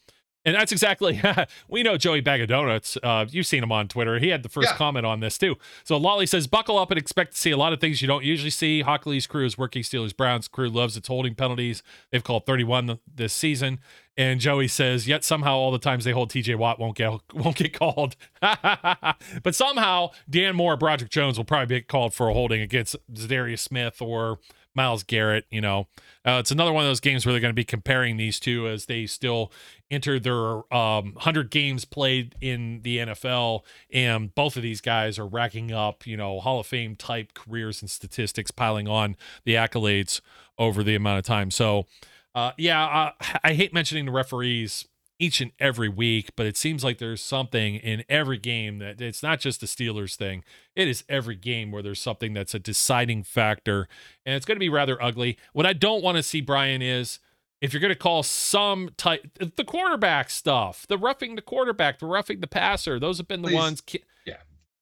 And that's exactly <laughs> we know Joey Bag of Donuts. Uh, you've seen him on Twitter. He had the first yeah. comment on this too. So Lolley says, "Buckle up and expect to see a lot of things you don't usually see." Hochuli's crew is working Steelers Browns crew loves its holding penalties. They've called 31 this season. And Joey says, yet somehow all the times they hold TJ Watt won't get <laughs> won't get called. <laughs> but somehow Dan Moore, Broderick Jones will probably get called for a holding against Darius Smith or Myles Garrett. You know, uh, it's another one of those games where they're going to be comparing these two as they still enter their um, 100 games played in the NFL. And both of these guys are racking up, you know, Hall of Fame type careers and statistics, piling on the accolades over the amount of time. So, uh, yeah, uh, I hate mentioning the referees each and every week, but it seems like there's something in every game that it's not just the Steelers thing. It is every game where there's something that's a deciding factor, and it's going to be rather ugly. What I don't want to see, Brian, is if you're going to call some type the quarterback stuff, the roughing the quarterback, the roughing the passer, those have been the Please. ones. Yeah.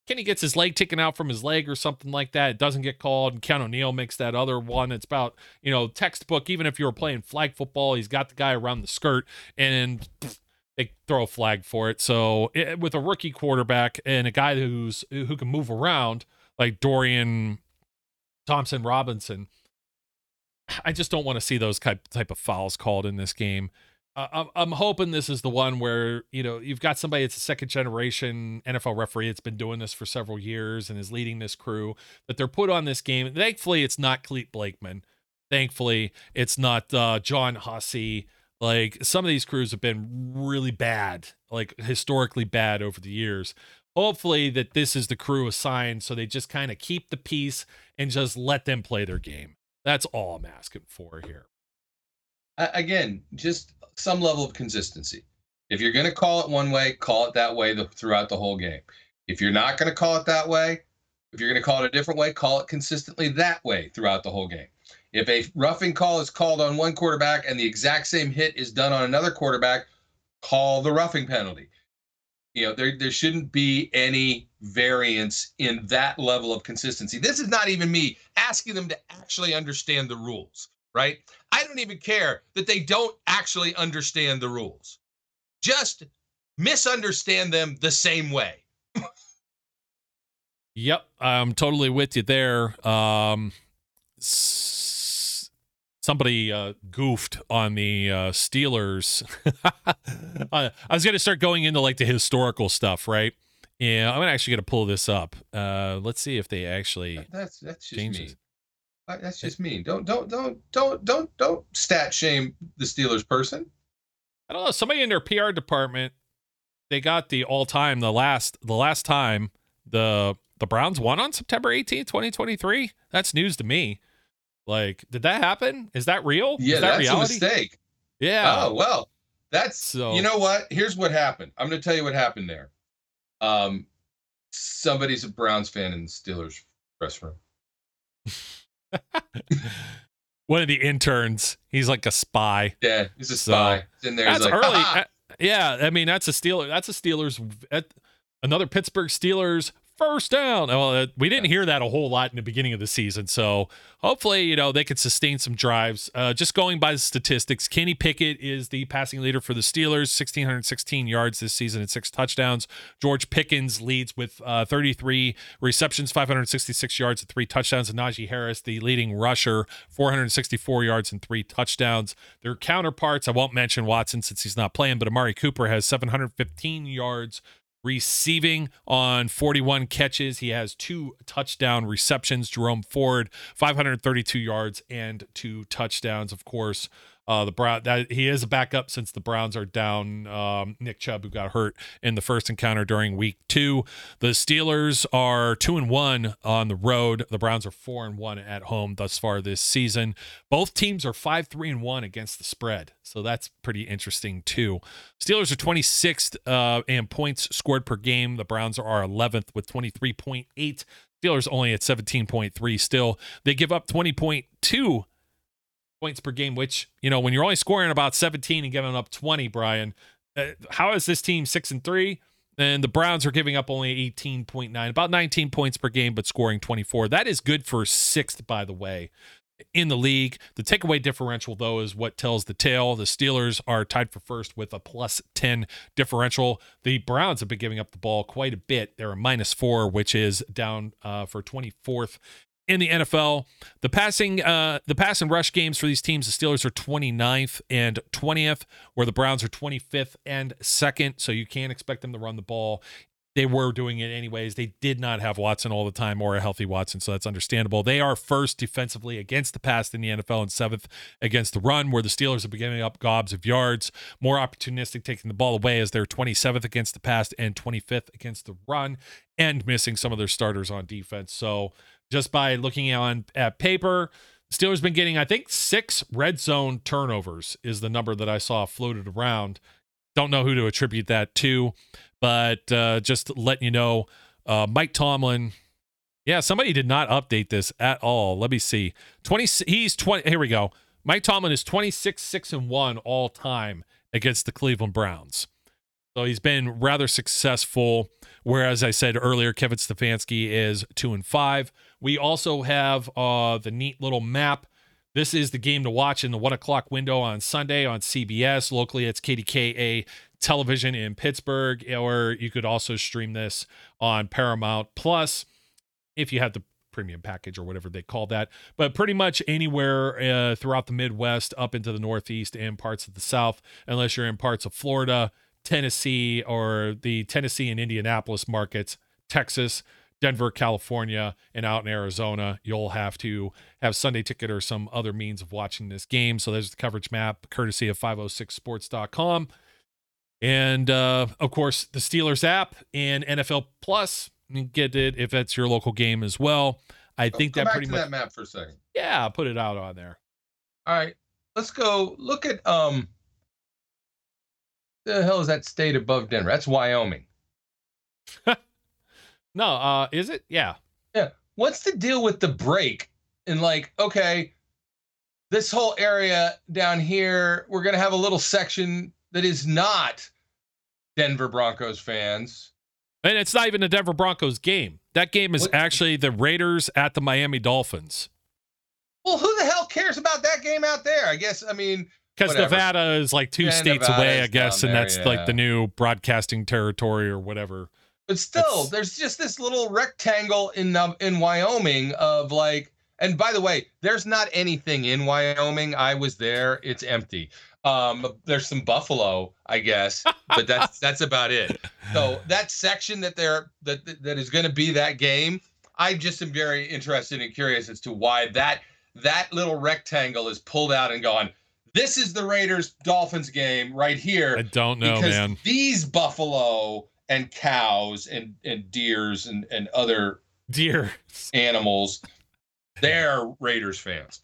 Kenny gets his leg taken out from his leg or something like that. It doesn't get called. And Keanu Neal makes that other one. It's about, you know, textbook. Even if you were playing flag football, he's got the guy around the skirt and they throw a flag for it. So it, with a rookie quarterback and a guy who's who can move around like Dorian Thompson Robinson, I just don't want to see those type type of fouls called in this game. Uh, I'm hoping this is the one where you know you've got somebody that's a second generation NFL referee that's been doing this for several years and is leading this crew that they're put on this game. Thankfully, it's not Clete Blakeman. Thankfully, it's not uh, John Hussey. Like some of these crews have been really bad, like historically bad over the years. Hopefully, that this is the crew assigned, so they just kind of keep the peace and just let them play their game. That's all I'm asking for here. Again, just some level of consistency. If you're going to call it one way, call it that way the, throughout the whole game. If you're not going to call it that way, if you're going to call it a different way, call it consistently that way throughout the whole game. If a roughing call is called on one quarterback and the exact same hit is done on another quarterback, call the roughing penalty. You know, there there shouldn't be any variance in that level of consistency. This is not even me asking them to actually understand the rules right? I don't even care that they don't actually understand the rules. Just misunderstand them the same way. yep, I'm totally with you there. Um, s- somebody uh, goofed on the uh, Steelers. <laughs> uh, I was going to start going into like the historical stuff, right? Yeah, I'm actually going to pull this up. Uh, let's see if they actually that's that's just changes. me. That's just mean. Don't don't don't don't don't don't stat shame the Steelers person. I don't know. Somebody in their PR department, they got the all time the last the last time the the Browns won on September 18th, 2023. That's news to me. Like, did that happen? Is that real? Yeah, Is that that's reality? a mistake. Yeah. Oh well, that's so. You know what? Here's what happened. I'm going to tell you what happened there. Um, somebody's a Browns fan in the Steelers press room. <laughs> <laughs> One of the interns. He's like a spy. Yeah, he's a spy. So, in there. That's like, early. Uh, yeah, I mean that's a Steeler. That's a Steelers. Another Pittsburgh Steelers first down. Well, uh, we didn't hear that a whole lot in the beginning of the season. So hopefully, you know, they can sustain some drives. Uh, just going by the statistics, Kenny Pickett is the passing leader for the Steelers, 1,616 yards this season and six touchdowns. George Pickens leads with uh, 33 receptions, 566 yards and three touchdowns. And Najee Harris, the leading rusher, 464 yards and three touchdowns. Their counterparts, I won't mention Watson since he's not playing, but Amari Cooper has 715 yards receiving on 41 catches. He has two touchdown receptions. Jerome Ford, 532 yards and two touchdowns. Of course, uh, the Brown that he is a backup since the Browns are down. Um, Nick Chubb, who got hurt in the first encounter during Week Two. The Steelers are two and one on the road. The Browns are four and one at home thus far this season. Both teams are five three and one against the spread, so that's pretty interesting too. Steelers are 26th uh, in points scored per game. The Browns are 11th with 23.8. Steelers only at 17.3 still. They give up 20.2 points per game, which, you know, when you're only scoring about 17 and giving up 20, Brian, uh, how is this team six and three? And the Browns are giving up only 18.9, about 19 points per game, but scoring 24. That is good for sixth, by the way, in the league. The takeaway differential, though, is what tells the tale. The Steelers are tied for first with a plus 10 differential. The Browns have been giving up the ball quite a bit. They're a minus four, which is down uh, for 24th in the NFL. The passing uh the pass and rush games for these teams, the Steelers are 29th and 20th, where the Browns are 25th and 2nd, so you can't expect them to run the ball. They were doing it anyways. They did not have Watson all the time or a healthy Watson, so that's understandable. They are first defensively against the pass in the NFL and seventh against the run, where the Steelers are giving up gobs of yards, more opportunistic taking the ball away as they're 27th against the pass and 25th against the run, and missing some of their starters on defense. So just by looking on at paper. Steelers been getting, I think, six red zone turnovers is the number that I saw floated around. Don't know who to attribute that to, but uh, just letting you know, uh, Mike Tomlin. Yeah, somebody did not update this at all. Let me see. Twenty. He's twenty. Here we go. Mike Tomlin is twenty six six and one all time against the Cleveland Browns. So he's been rather successful. Whereas I said earlier, Kevin Stefanski is two and five. We also have uh, the neat little map. This is the game to watch in the one o'clock window on Sunday on CBS. Locally, it's KDKA television in Pittsburgh, or you could also stream this on Paramount Plus if you have the premium package or whatever they call that. But pretty much anywhere uh, throughout the Midwest, up into the Northeast and parts of the South, unless you're in parts of Florida, Tennessee, or the Tennessee and Indianapolis markets, Texas. Denver, California, and out in Arizona, you'll have to have Sunday ticket or some other means of watching this game. So there's the coverage map, courtesy of 506sports.com. And uh, of course, the Steelers app and NFL Plus. Get it if that's your local game as well. I oh, think that pretty much that map for a second. Yeah, put it out on there. All right, let's go look at um. The hell is that state above Denver? That's Wyoming. <laughs> no, uh, is it? Yeah. Yeah. What's the deal with the break? And like, okay, this whole area down here, we're gonna have a little section that is not Denver Broncos fans. And it's not even a Denver Broncos game. That game is what? actually the Raiders at the Miami Dolphins. Well, who the hell cares about that game out there? I guess, I mean, because Nevada is like two yeah, states Nevada away, I guess, and that's yeah. like the new broadcasting territory or whatever. But still, it's... there's just this little rectangle in um, in Wyoming of like, and by the way, there's not anything in Wyoming. I was there; it's empty. Um, there's some buffalo, I guess, but that's <laughs> that's about it. So that section that they're that that is going to be that game, I just am very interested and curious as to why that that little rectangle is pulled out and gone. This is the Raiders Dolphins game right here. I don't know, man. These buffalo and cows and and deers and and other deer animals, they're Raiders fans.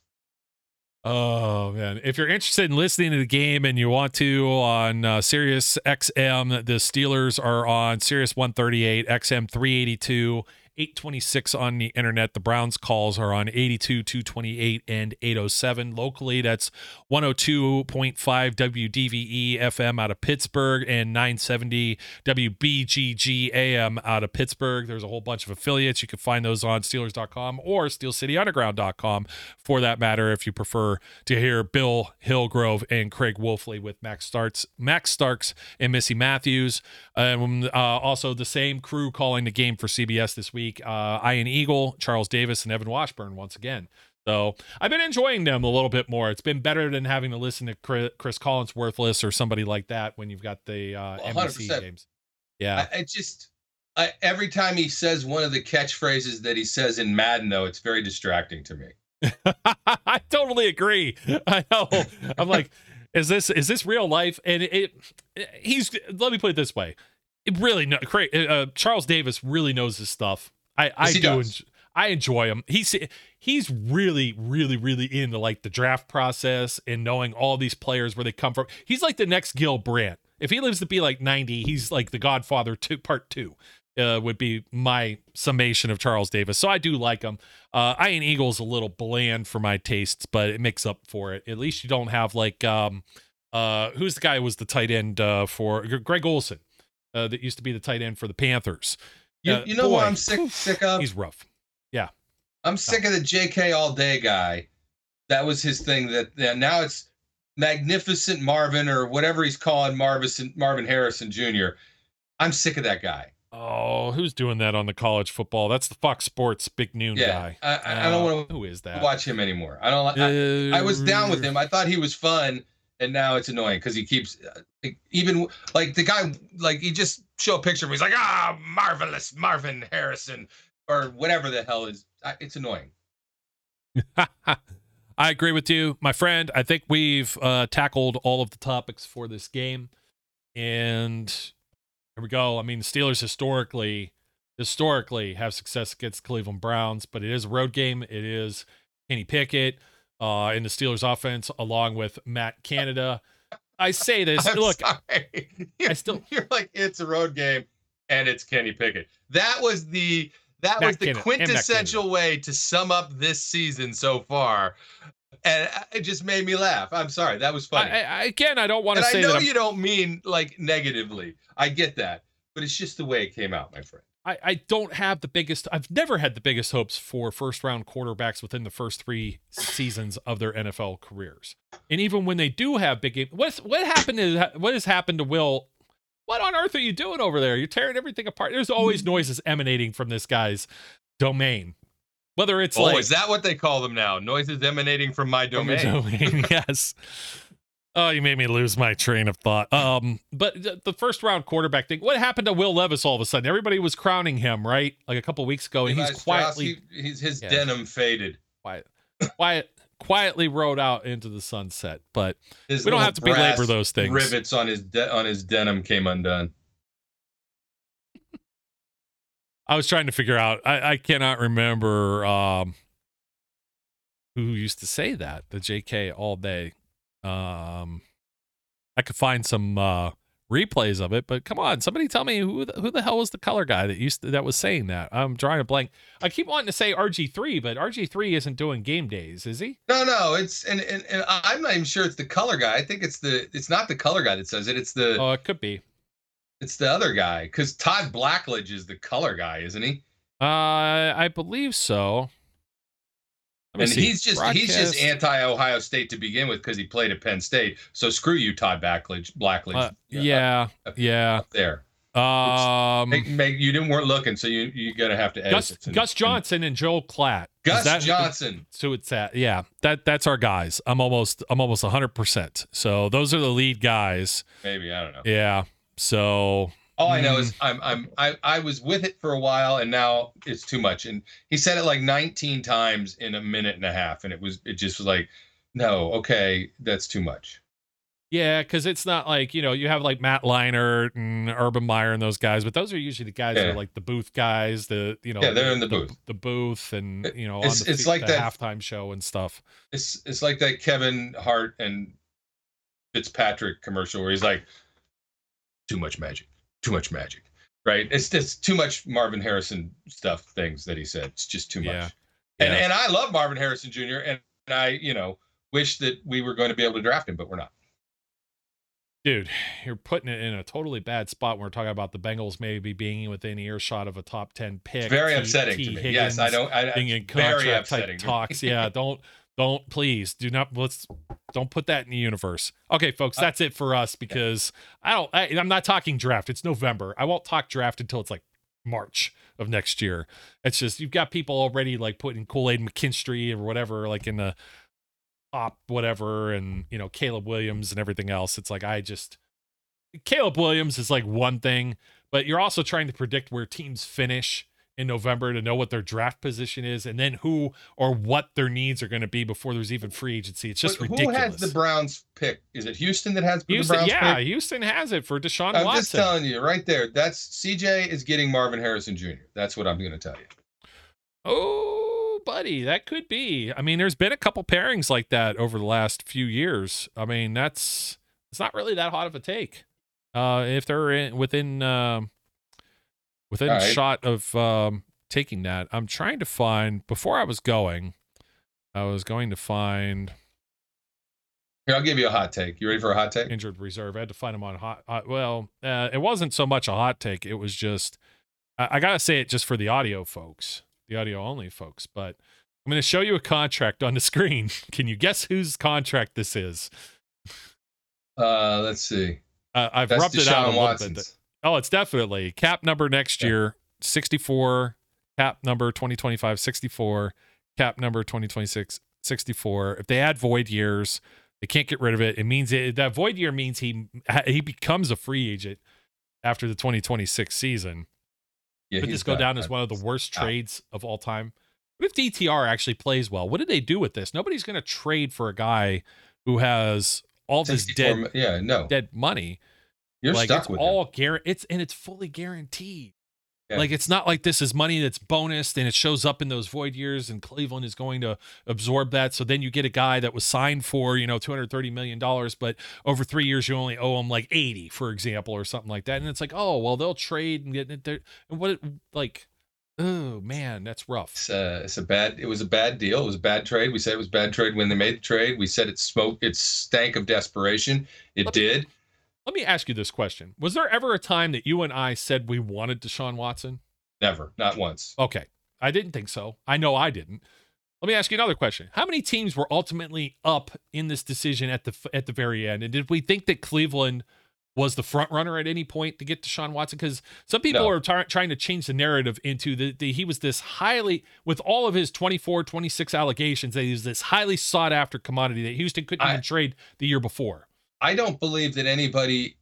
Oh man! If you're interested in listening to the game and you want to on uh, Sirius XM, the Steelers are on Sirius 138, XM 382, 826 on the internet. The Browns calls are on 82, 228, and 807. Locally, that's 102.5 WDVE FM out of Pittsburgh and 970 WBGG AM out of Pittsburgh. There's a whole bunch of affiliates. You can find those on Steelers.com or SteelCityUnderground.com for that matter if you prefer to hear Bill Hillgrove and Craig Wolfley with Max Starks, Max Starks and Missy Matthews. Um, uh, also, the same crew calling the game for CBS this week week. Uh, Ian Eagle, Charles Davis, and Evan Washburn once again. So I've been enjoying them a little bit more. It's been better than having to listen to Chris, Chris Collinsworthless or somebody like that when you've got the uh, NBC games. Yeah, I, I just I, every time he says one of the catchphrases that he says in Madden, though, it's very distracting to me. <laughs> I totally agree. I know. I'm like, is this is this real life? And it, it he's let me put it this way. It really no, uh, Charles Davis really knows his stuff I I do enjoy, I enjoy him. He's he's really really really into like the draft process and knowing all these players where they come from. He's like the next Gil Brandt. If he lives to be like 90, he's like the Godfather two part 2. Uh, would be my summation of Charles Davis. So I do like him. Uh, Ian Eagle's a little bland for my tastes, but it makes up for it. At least you don't have like um, uh, who's the guy who was the tight end uh, for Greg Olsen uh, that used to be the tight end for the Panthers. You, uh, you know boy, what I'm sick sick of? He's rough. Yeah. I'm sick of the JK all day guy. That was his thing. That, that now it's magnificent Marvin or whatever he's calling Marvin Marvin Harrison Jr. I'm sick of that guy. Oh, who's doing that on the college football? That's the Fox Sports Big Noon yeah, guy. I, I, I don't want to. Who is that? Watch him anymore. I don't. I, I was down with him. I thought he was fun and now it's annoying because he keeps uh, even like the guy like he just show a picture of him he's like ah marvelous marvin harrison or whatever the hell is it's annoying. <laughs> I agree with you my friend. I think we've uh, tackled all of the topics for this game. And here we go. I mean the steelers historically historically have success against cleveland browns but it is a road game. It is kenny pickett uh, in the Steelers offense, along with Matt Canada. I say this. I'm look, I still <laughs> you're like it's a road game and it's Kenny Pickett. That was the that Matt was the Canada, quintessential way to sum up this season so far. And it just made me laugh. I'm sorry, that was funny. I, I, again, I don't want to say I know you don't mean like negatively. I get that, but it's just the way it came out, my friend. I, I don't have the biggest I've never had the biggest hopes for first round quarterbacks within the first three seasons of their NFL careers. And even when they do have big games, what's what happened to what has happened to Will? What on earth are you doing over there? You're tearing everything apart. There's always noises emanating from this guy's domain. Whether it's oh, like, is that what they call them now? Noises emanating from my domain. domain <laughs> yes. Oh, you made me lose my train of thought. Um, but the first round quarterback thing. What happened to Will Levis all of a sudden? Everybody was crowning him, right? Like a couple weeks ago, and he's quietly he's his yeah, denim faded. Quiet, quiet, quietly rode out into the sunset. But his we don't have to belabor those things. Rivets on his de- on his denim came undone. I was trying to figure out. I, I cannot remember um, who used to say that. The J.K. all day. Um, I could find some uh, replays of it, but come on, somebody tell me who the, who the hell was the color guy that used to, that was saying that? I'm drawing a blank. I keep wanting to say RG3, but RG3 isn't doing game days, is he? No, no, it's and, and, and I'm not even sure it's the color guy. I think it's the it's not the color guy that says it. It's the oh, it could be. It's the other guy because Todd Blackledge is the color guy, isn't he? Uh, I believe so. And see. he's just Broadcast. he's just anti Ohio State to begin with because he played at Penn State. So screw you, Todd Blackledge. Blackledge. Uh, yeah, up, yeah. Up there. Um, make, make, you didn't weren't looking, so you you gotta have to edit Gus, and, Gus Johnson and, and Joel Klatt. Gus that, Johnson. So it's that. Yeah, that that's our guys. I'm almost I'm almost 100. percent So those are the lead guys. Maybe I don't know. Yeah. So all I know is mm. I'm I'm I, I was with it for a while and now it's too much. And he said it like 19 times in a minute and a half, and it was it just was like, no, okay, that's too much. Yeah, because it's not like you know you have like Matt Leinart and Urban Meyer and those guys, but those are usually the guys yeah. that are like the booth guys, the you know yeah they're in the, the booth, the booth, and you know it's, the, it's like the that halftime show and stuff. It's it's like that Kevin Hart and Fitzpatrick commercial where he's like, too much magic too much magic, right? It's just too much Marvin Harrison stuff, things that he said. It's just too much. Yeah. And yeah. and I love Marvin Harrison Jr. and I, you know, wish that we were going to be able to draft him, but we're not. Dude, you're putting it in a totally bad spot when we're talking about the Bengals maybe being within earshot of a top ten pick. It's very T, upsetting T. to me. Higgins yes, I don't. I, being in contract type talks. yeah, don't don't please do not let's don't put that in the universe. Okay, folks, uh, that's it for us because I don't I, I'm not talking draft. It's November. I won't talk draft until it's like March of next year. It's just you've got people already like putting Kool-Aid McKinstry or whatever, like in the top whatever, and you know, Caleb Williams and everything else. It's like I just Caleb Williams is like one thing, but you're also trying to predict where teams finish in November to know what their draft position is and then who or what their needs are going to be before there's even free agency. It's just but ridiculous. Who has the Browns pick? Is it Houston that has Houston, the Browns yeah, pick? Houston has it for Deshaun I'm Watson. just telling you right there. That's CJ is getting Marvin Harrison Jr. That's what I'm going to tell you. Oh, buddy, that could be. I mean, there's been a couple pairings like that over the last few years. I mean, that's it's not really that hot of a take. Uh, if they're in, within uh, within right. shot of um, taking that. I'm trying to find before I was going. I was going to find. Here, I'll give you a hot take. You ready for a hot take? Injured reserve. I had to find him on hot. hot well, uh, it wasn't so much a hot take. It was just. I, I gotta say it just for the audio folks, the audio only folks. But I'm going to show you a contract on the screen. <laughs> Can you guess whose contract this is? Uh, let's see. Uh, I've That's rubbed Deshaun it out a Watson's. little bit. Oh, it's definitely. Cap number next yeah. year 64 cap number 2025 64 cap number 2026 64 if they add void years they can't get rid of it. It means it, that void year means he he becomes a free agent after the 2026 season. Yeah, could this go down as one of the worst out. trades of all time. What if DTR actually plays well? What did they do with this? Nobody's going to trade for a guy who has all this dead yeah no. dead money you're like stuck it's with all guaranteed it's and it's fully guaranteed yeah. Like it's not like this is money that's bonus and it shows up in those void years and Cleveland is going to absorb that. So then you get a guy that was signed for, you know, $230 million, but over three years you only owe him like 80, for example, or something like that. And it's like, oh, well, they'll trade and get it there. And what, it, like, oh man, that's rough. It's, uh, it's a bad, it was a bad deal. It was a bad trade. We said it was bad trade when they made the trade. We said it smoked, it stank of desperation. It did. Let me ask you this question. Was there ever a time that you and I said we wanted Deshaun Watson? Never, not once. Okay. I didn't think so. I know I didn't. Let me ask you another question. How many teams were ultimately up in this decision at the at the very end? And did we think that Cleveland was the front runner at any point to get Deshaun Watson? Because some people no. are tar- trying to change the narrative into the, the, he was this highly with all of his 24, 26 allegations that he was this highly sought after commodity that Houston couldn't I, even trade the year before. I don't believe that anybody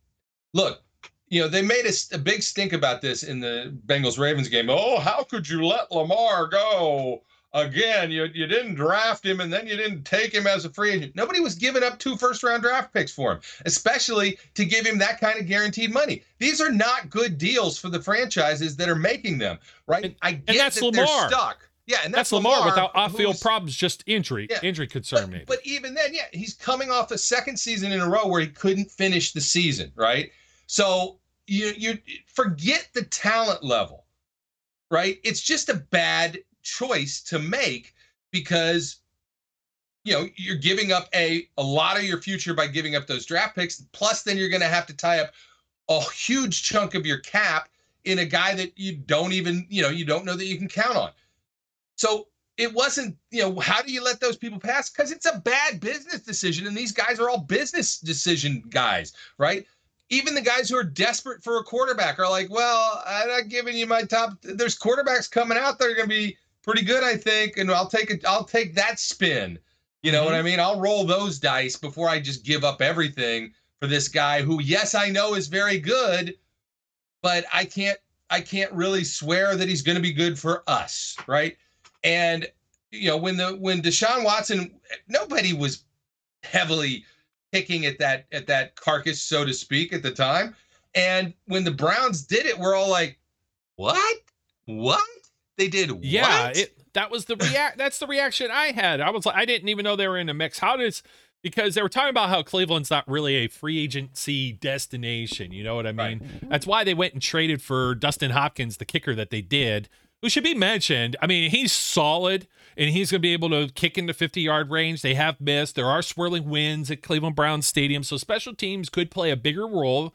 look. You know, they made a, a big stink about this in the Bengals Ravens game. Oh, how could you let Lamar go? again, you, you didn't draft him and then you didn't take him as a free agent. Nobody was giving up two first round draft picks for him, especially to give him that kind of guaranteed money. These are not good deals for the franchises that are making them, right? And, I get that Lamar. they're stuck. Yeah, and that's, that's Lamar, Lamar, without off-field problems, just injury, yeah, injury concern but, maybe. But even then, yeah, he's coming off a second season in a row where he couldn't finish the season, right? So you you forget the talent level, right? It's just a bad choice to make because you know you're giving up a a lot of your future by giving up those draft picks plus then you're going to have to tie up a huge chunk of your cap in a guy that you don't even you know you don't know that you can count on so it wasn't you know how do you let those people pass because it's a bad business decision and these guys are all business decision guys right even the guys who are desperate for a quarterback are like well i'm not giving you my top there's quarterbacks coming out that are going to be pretty good, I think, and I'll take it. I'll take that spin. You know mm-hmm. what I mean? I'll roll those dice before I just give up everything for this guy who, yes, I know is very good, but I can't. I can't really swear that he's going to be good for us, right? And you know, when the when Deshaun Watson, nobody was heavily picking at that at that carcass, so to speak, at the time. And when the Browns did it, we're all like, "What? What? They did yeah, what? It, that was the react. <laughs> that's the reaction I had. I was like, I didn't even know they were in a mix. How does because they were talking about how Cleveland's not really a free agency destination. You know what I mean? Right. That's why they went and traded for Dustin Hopkins, the kicker that they did, who should be mentioned. I mean, he's solid and he's going to be able to kick in the 50 yard range. They have missed. There are swirling winds at Cleveland Browns Stadium. So special teams could play a bigger role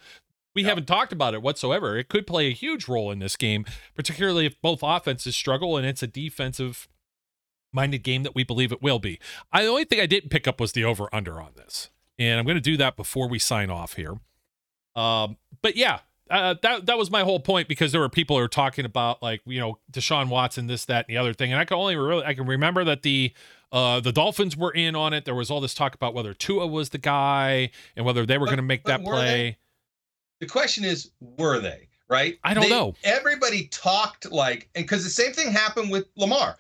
we haven't talked about it whatsoever. It could play a huge role in this game, particularly if both offenses struggle and it's a defensive minded game that we believe it will be. I, the only thing I didn't pick up was the over under on this. And I'm going to do that before we sign off here. Um, but yeah, uh, that that was my whole point because there were people who were talking about like you know Deshaun Watson, this, that, and the other thing, and I can only really I can remember that the uh, the Dolphins were in on it. There was all this talk about whether Tua was the guy and whether they were going to make that play. They? The question is, were they? Right? I don't they, know. Everybody talked like, and because the same thing happened with Lamar.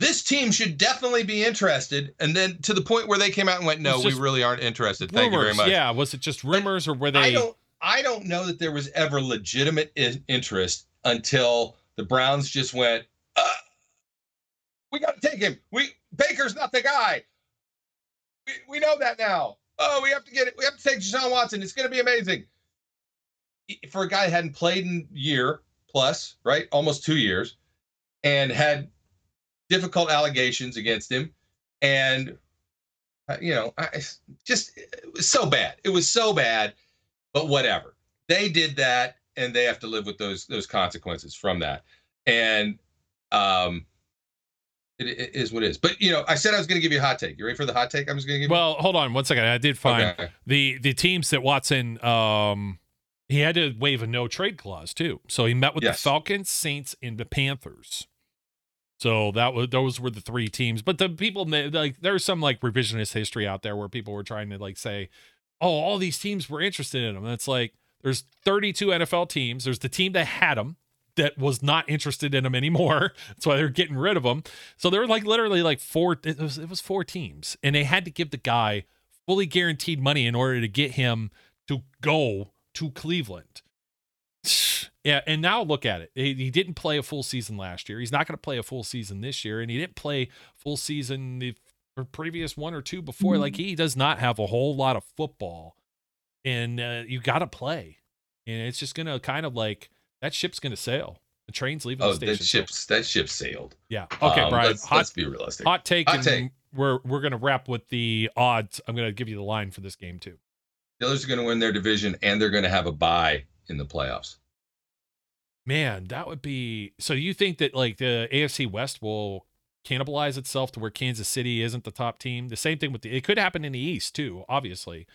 This team should definitely be interested, and then to the point where they came out and went, "No, we really aren't interested." Rumors. Thank you very much. Yeah, was it just rumors, but or were they? I don't. Know that there was ever legitimate interest until the Browns just went, uh, "We got to take him. We Baker's not the guy. We, we know that now. Oh, we have to get it. We have to take Deshaun Watson. It's going to be amazing." for a guy that hadn't played in year plus, right, almost two years, and had difficult allegations against him, and uh, you know, I just it was so bad. It was so bad, but whatever. They did that, and they have to live with those those consequences from that. And um, it, it is what it is. But you know, I said I was going to give you a hot take. You ready for the hot take? I'm just going to give. Well, you? hold on one second. I did find okay. the the teams that Watson um he had to waive a no trade clause too. So he met with yes. the Falcons, Saints, and the Panthers. So that was those were the three teams. But the people like there's some like revisionist history out there where people were trying to like say, oh, all these teams were interested in him. And it's like there's 32 NFL teams. There's the team that had him that was not interested in him anymore. <laughs> That's why they're getting rid of him. So there were like literally like four. It was it was four teams, and they had to give the guy fully guaranteed money in order to get him to go to Cleveland. <sighs> Yeah, and now look at it. He, didn't play a full season last year. He's not going to play a full season this year, and he didn't play full season the previous one or two before. Mm-hmm. Like he does not have a whole lot of football, and uh, you got to play, and it's just to kind of like that ship's to sail. The train's leaving. Oh, the station, that ship's that ship sailed. Yeah. Okay, um, Brian. Let's, hot, let's be realistic. Hot take. Hot take. We're we're to wrap with the odds. I'm to give you the line for this game too. Steelers are going to win their division and they're going to have a bye in the playoffs. Man, that would be. So you think that like the AFC West will cannibalize itself to where Kansas City isn't the top team? The same thing with the. It could happen in the East too, obviously.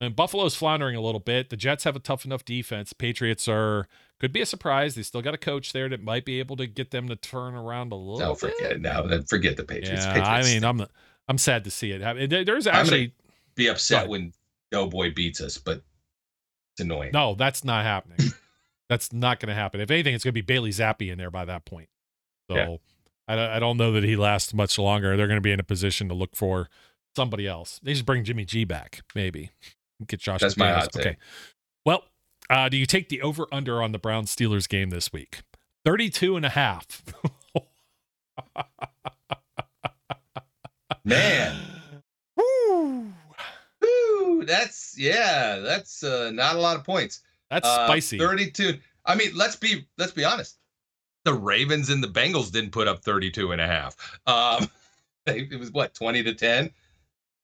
And Buffalo's floundering a little bit. The Jets have a tough enough defense. Patriots are could be a surprise. They still got a coach there that might be able to get them to turn around a little. No, forget. No, then forget the Patriots. Yeah, Patriots. I mean, I'm I'm sad to see it. Happen. There's actually be upset when Doughboy beats us, but it's annoying. No, that's not happening. <laughs> that's not going to happen. If anything, it's going to be Bailey Zappe in there by that point. So yeah. I, I don't know that he lasts much longer. They're going to be in a position to look for somebody else. They just bring Jimmy G back, maybe. Get Josh. That's my hot. Okay. Well, uh, do you take the over under on the Brown Steelers game this week? 32 and a half. <laughs> Man. Woo. Woo. That's yeah, that's uh, not a lot of points. That's uh, spicy. 32. I mean, let's be let's be honest. The Ravens and the Bengals didn't put up 32 and a half. Um, <laughs> it was what, 20 to 10?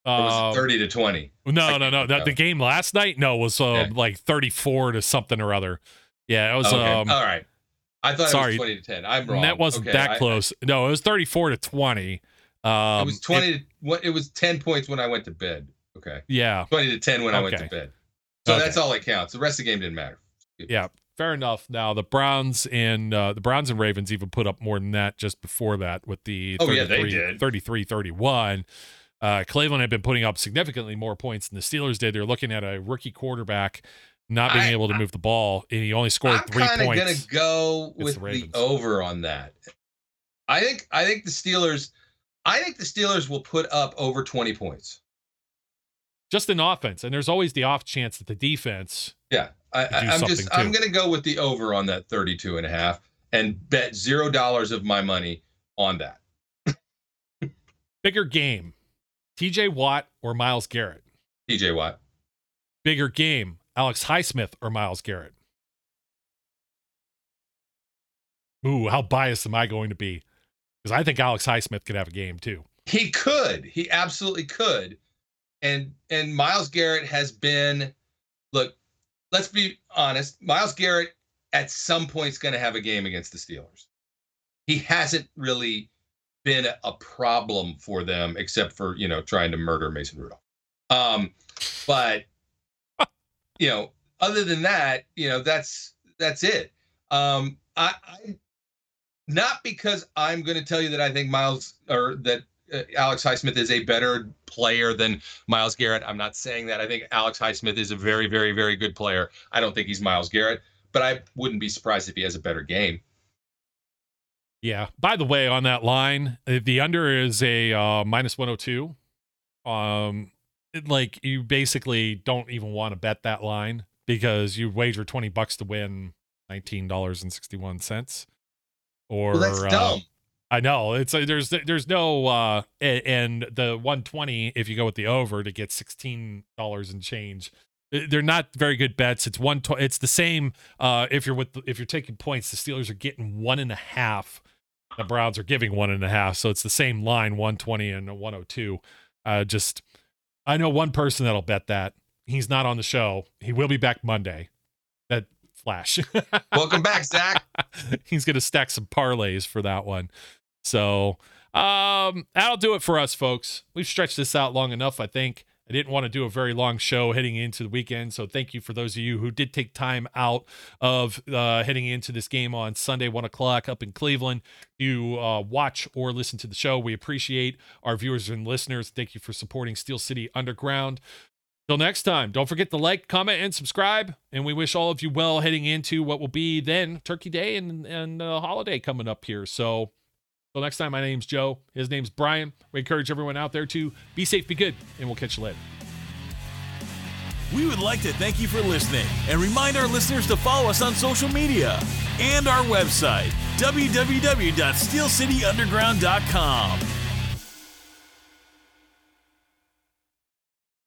Or was it um, 30 to 20? No, no, no. That, the game last night, no, was uh, yeah. like 34 to something or other. Yeah, it was. Okay. Um, All right. I thought sorry, it was 20 to 10. I'm wrong. That wasn't okay, that close. I, no, it was 34 to 20. Um, it was 20. It, it, was 10 points when I went to bed. Okay. Yeah. 20 to 10 when okay. I went to bed. So that's all that counts. The rest of the game didn't matter. Yeah, fair enough. Now the Browns and uh, the Browns and Ravens even put up more than that just before that with the oh, yeah, they did. 33 31. Uh, Cleveland had been putting up significantly more points than the Steelers did. They're looking at a rookie quarterback not being I, able to move the ball, and he only scored I'm three points. I'm gonna go with the, the over on that. I think I think the Steelers. I think the Steelers will put up over 20 points. Just in offense, and there's always the off chance that the defense. Yeah, I, am just too. I'm going to go with the over on that 32 and a half and bet zero dollars of my money on that. <laughs> Bigger game, TJ Watt or Myles Garrett? TJ Watt. Bigger game, Alex Highsmith or Myles Garrett? Ooh, how biased am I going to be? Because I think Alex Highsmith could have a game too. He could. He absolutely could. And and Myles Garrett has been look, let's be honest. Myles Garrett at some point is going to have a game against the Steelers. He hasn't really been a problem for them, except for you know trying to murder Mason Rudolph. Um, but <laughs> you know, other than that, you know, that's that's it. Um, I, I not because I'm going to tell you that I think Myles or that Alex Highsmith is a better player than Myles Garrett. I'm not saying that. I think Alex Highsmith is a very, very, very good player. I don't think he's Myles Garrett, but I wouldn't be surprised if he has a better game. Yeah. By the way, on that line, uh, the under is a uh, minus 102. Um, it, like you basically don't even want to bet that line because you wager 20 bucks to win $19.61 or well, that's uh, dumb. I know it's uh, there's there's no uh and the 120 if you go with the over to get $16 and change they're not very good bets. It's one. It's the same. Uh, if you're with if you're taking points, the Steelers are getting one and a half the Browns are giving one and a half, so it's the same line, 120 and 102. Uh, just, I know one person that'll bet that. He's not on the show. He will be back Monday. That flash. <laughs> Welcome back, Zach. <laughs> He's gonna stack some parlays for that one. So, um, that'll do it for us, folks. We've stretched this out long enough, I think. I didn't want to do a very long show heading into the weekend. So thank you for those of you who did take time out of uh, heading into this game on Sunday, one o'clock up in Cleveland. You uh, watch or listen to the show. We appreciate our viewers and listeners. Thank you for supporting Steel City Underground. Till next time, don't forget to like, comment, and subscribe. And we wish all of you well heading into what will be then Turkey Day and and uh, holiday coming up here. So until next time, my name's Joe. His name's Brian. We encourage everyone out there to be safe, be good, and we'll catch you later. We would like to thank you for listening and remind our listeners to follow us on social media and our website, www.steelcityunderground.com.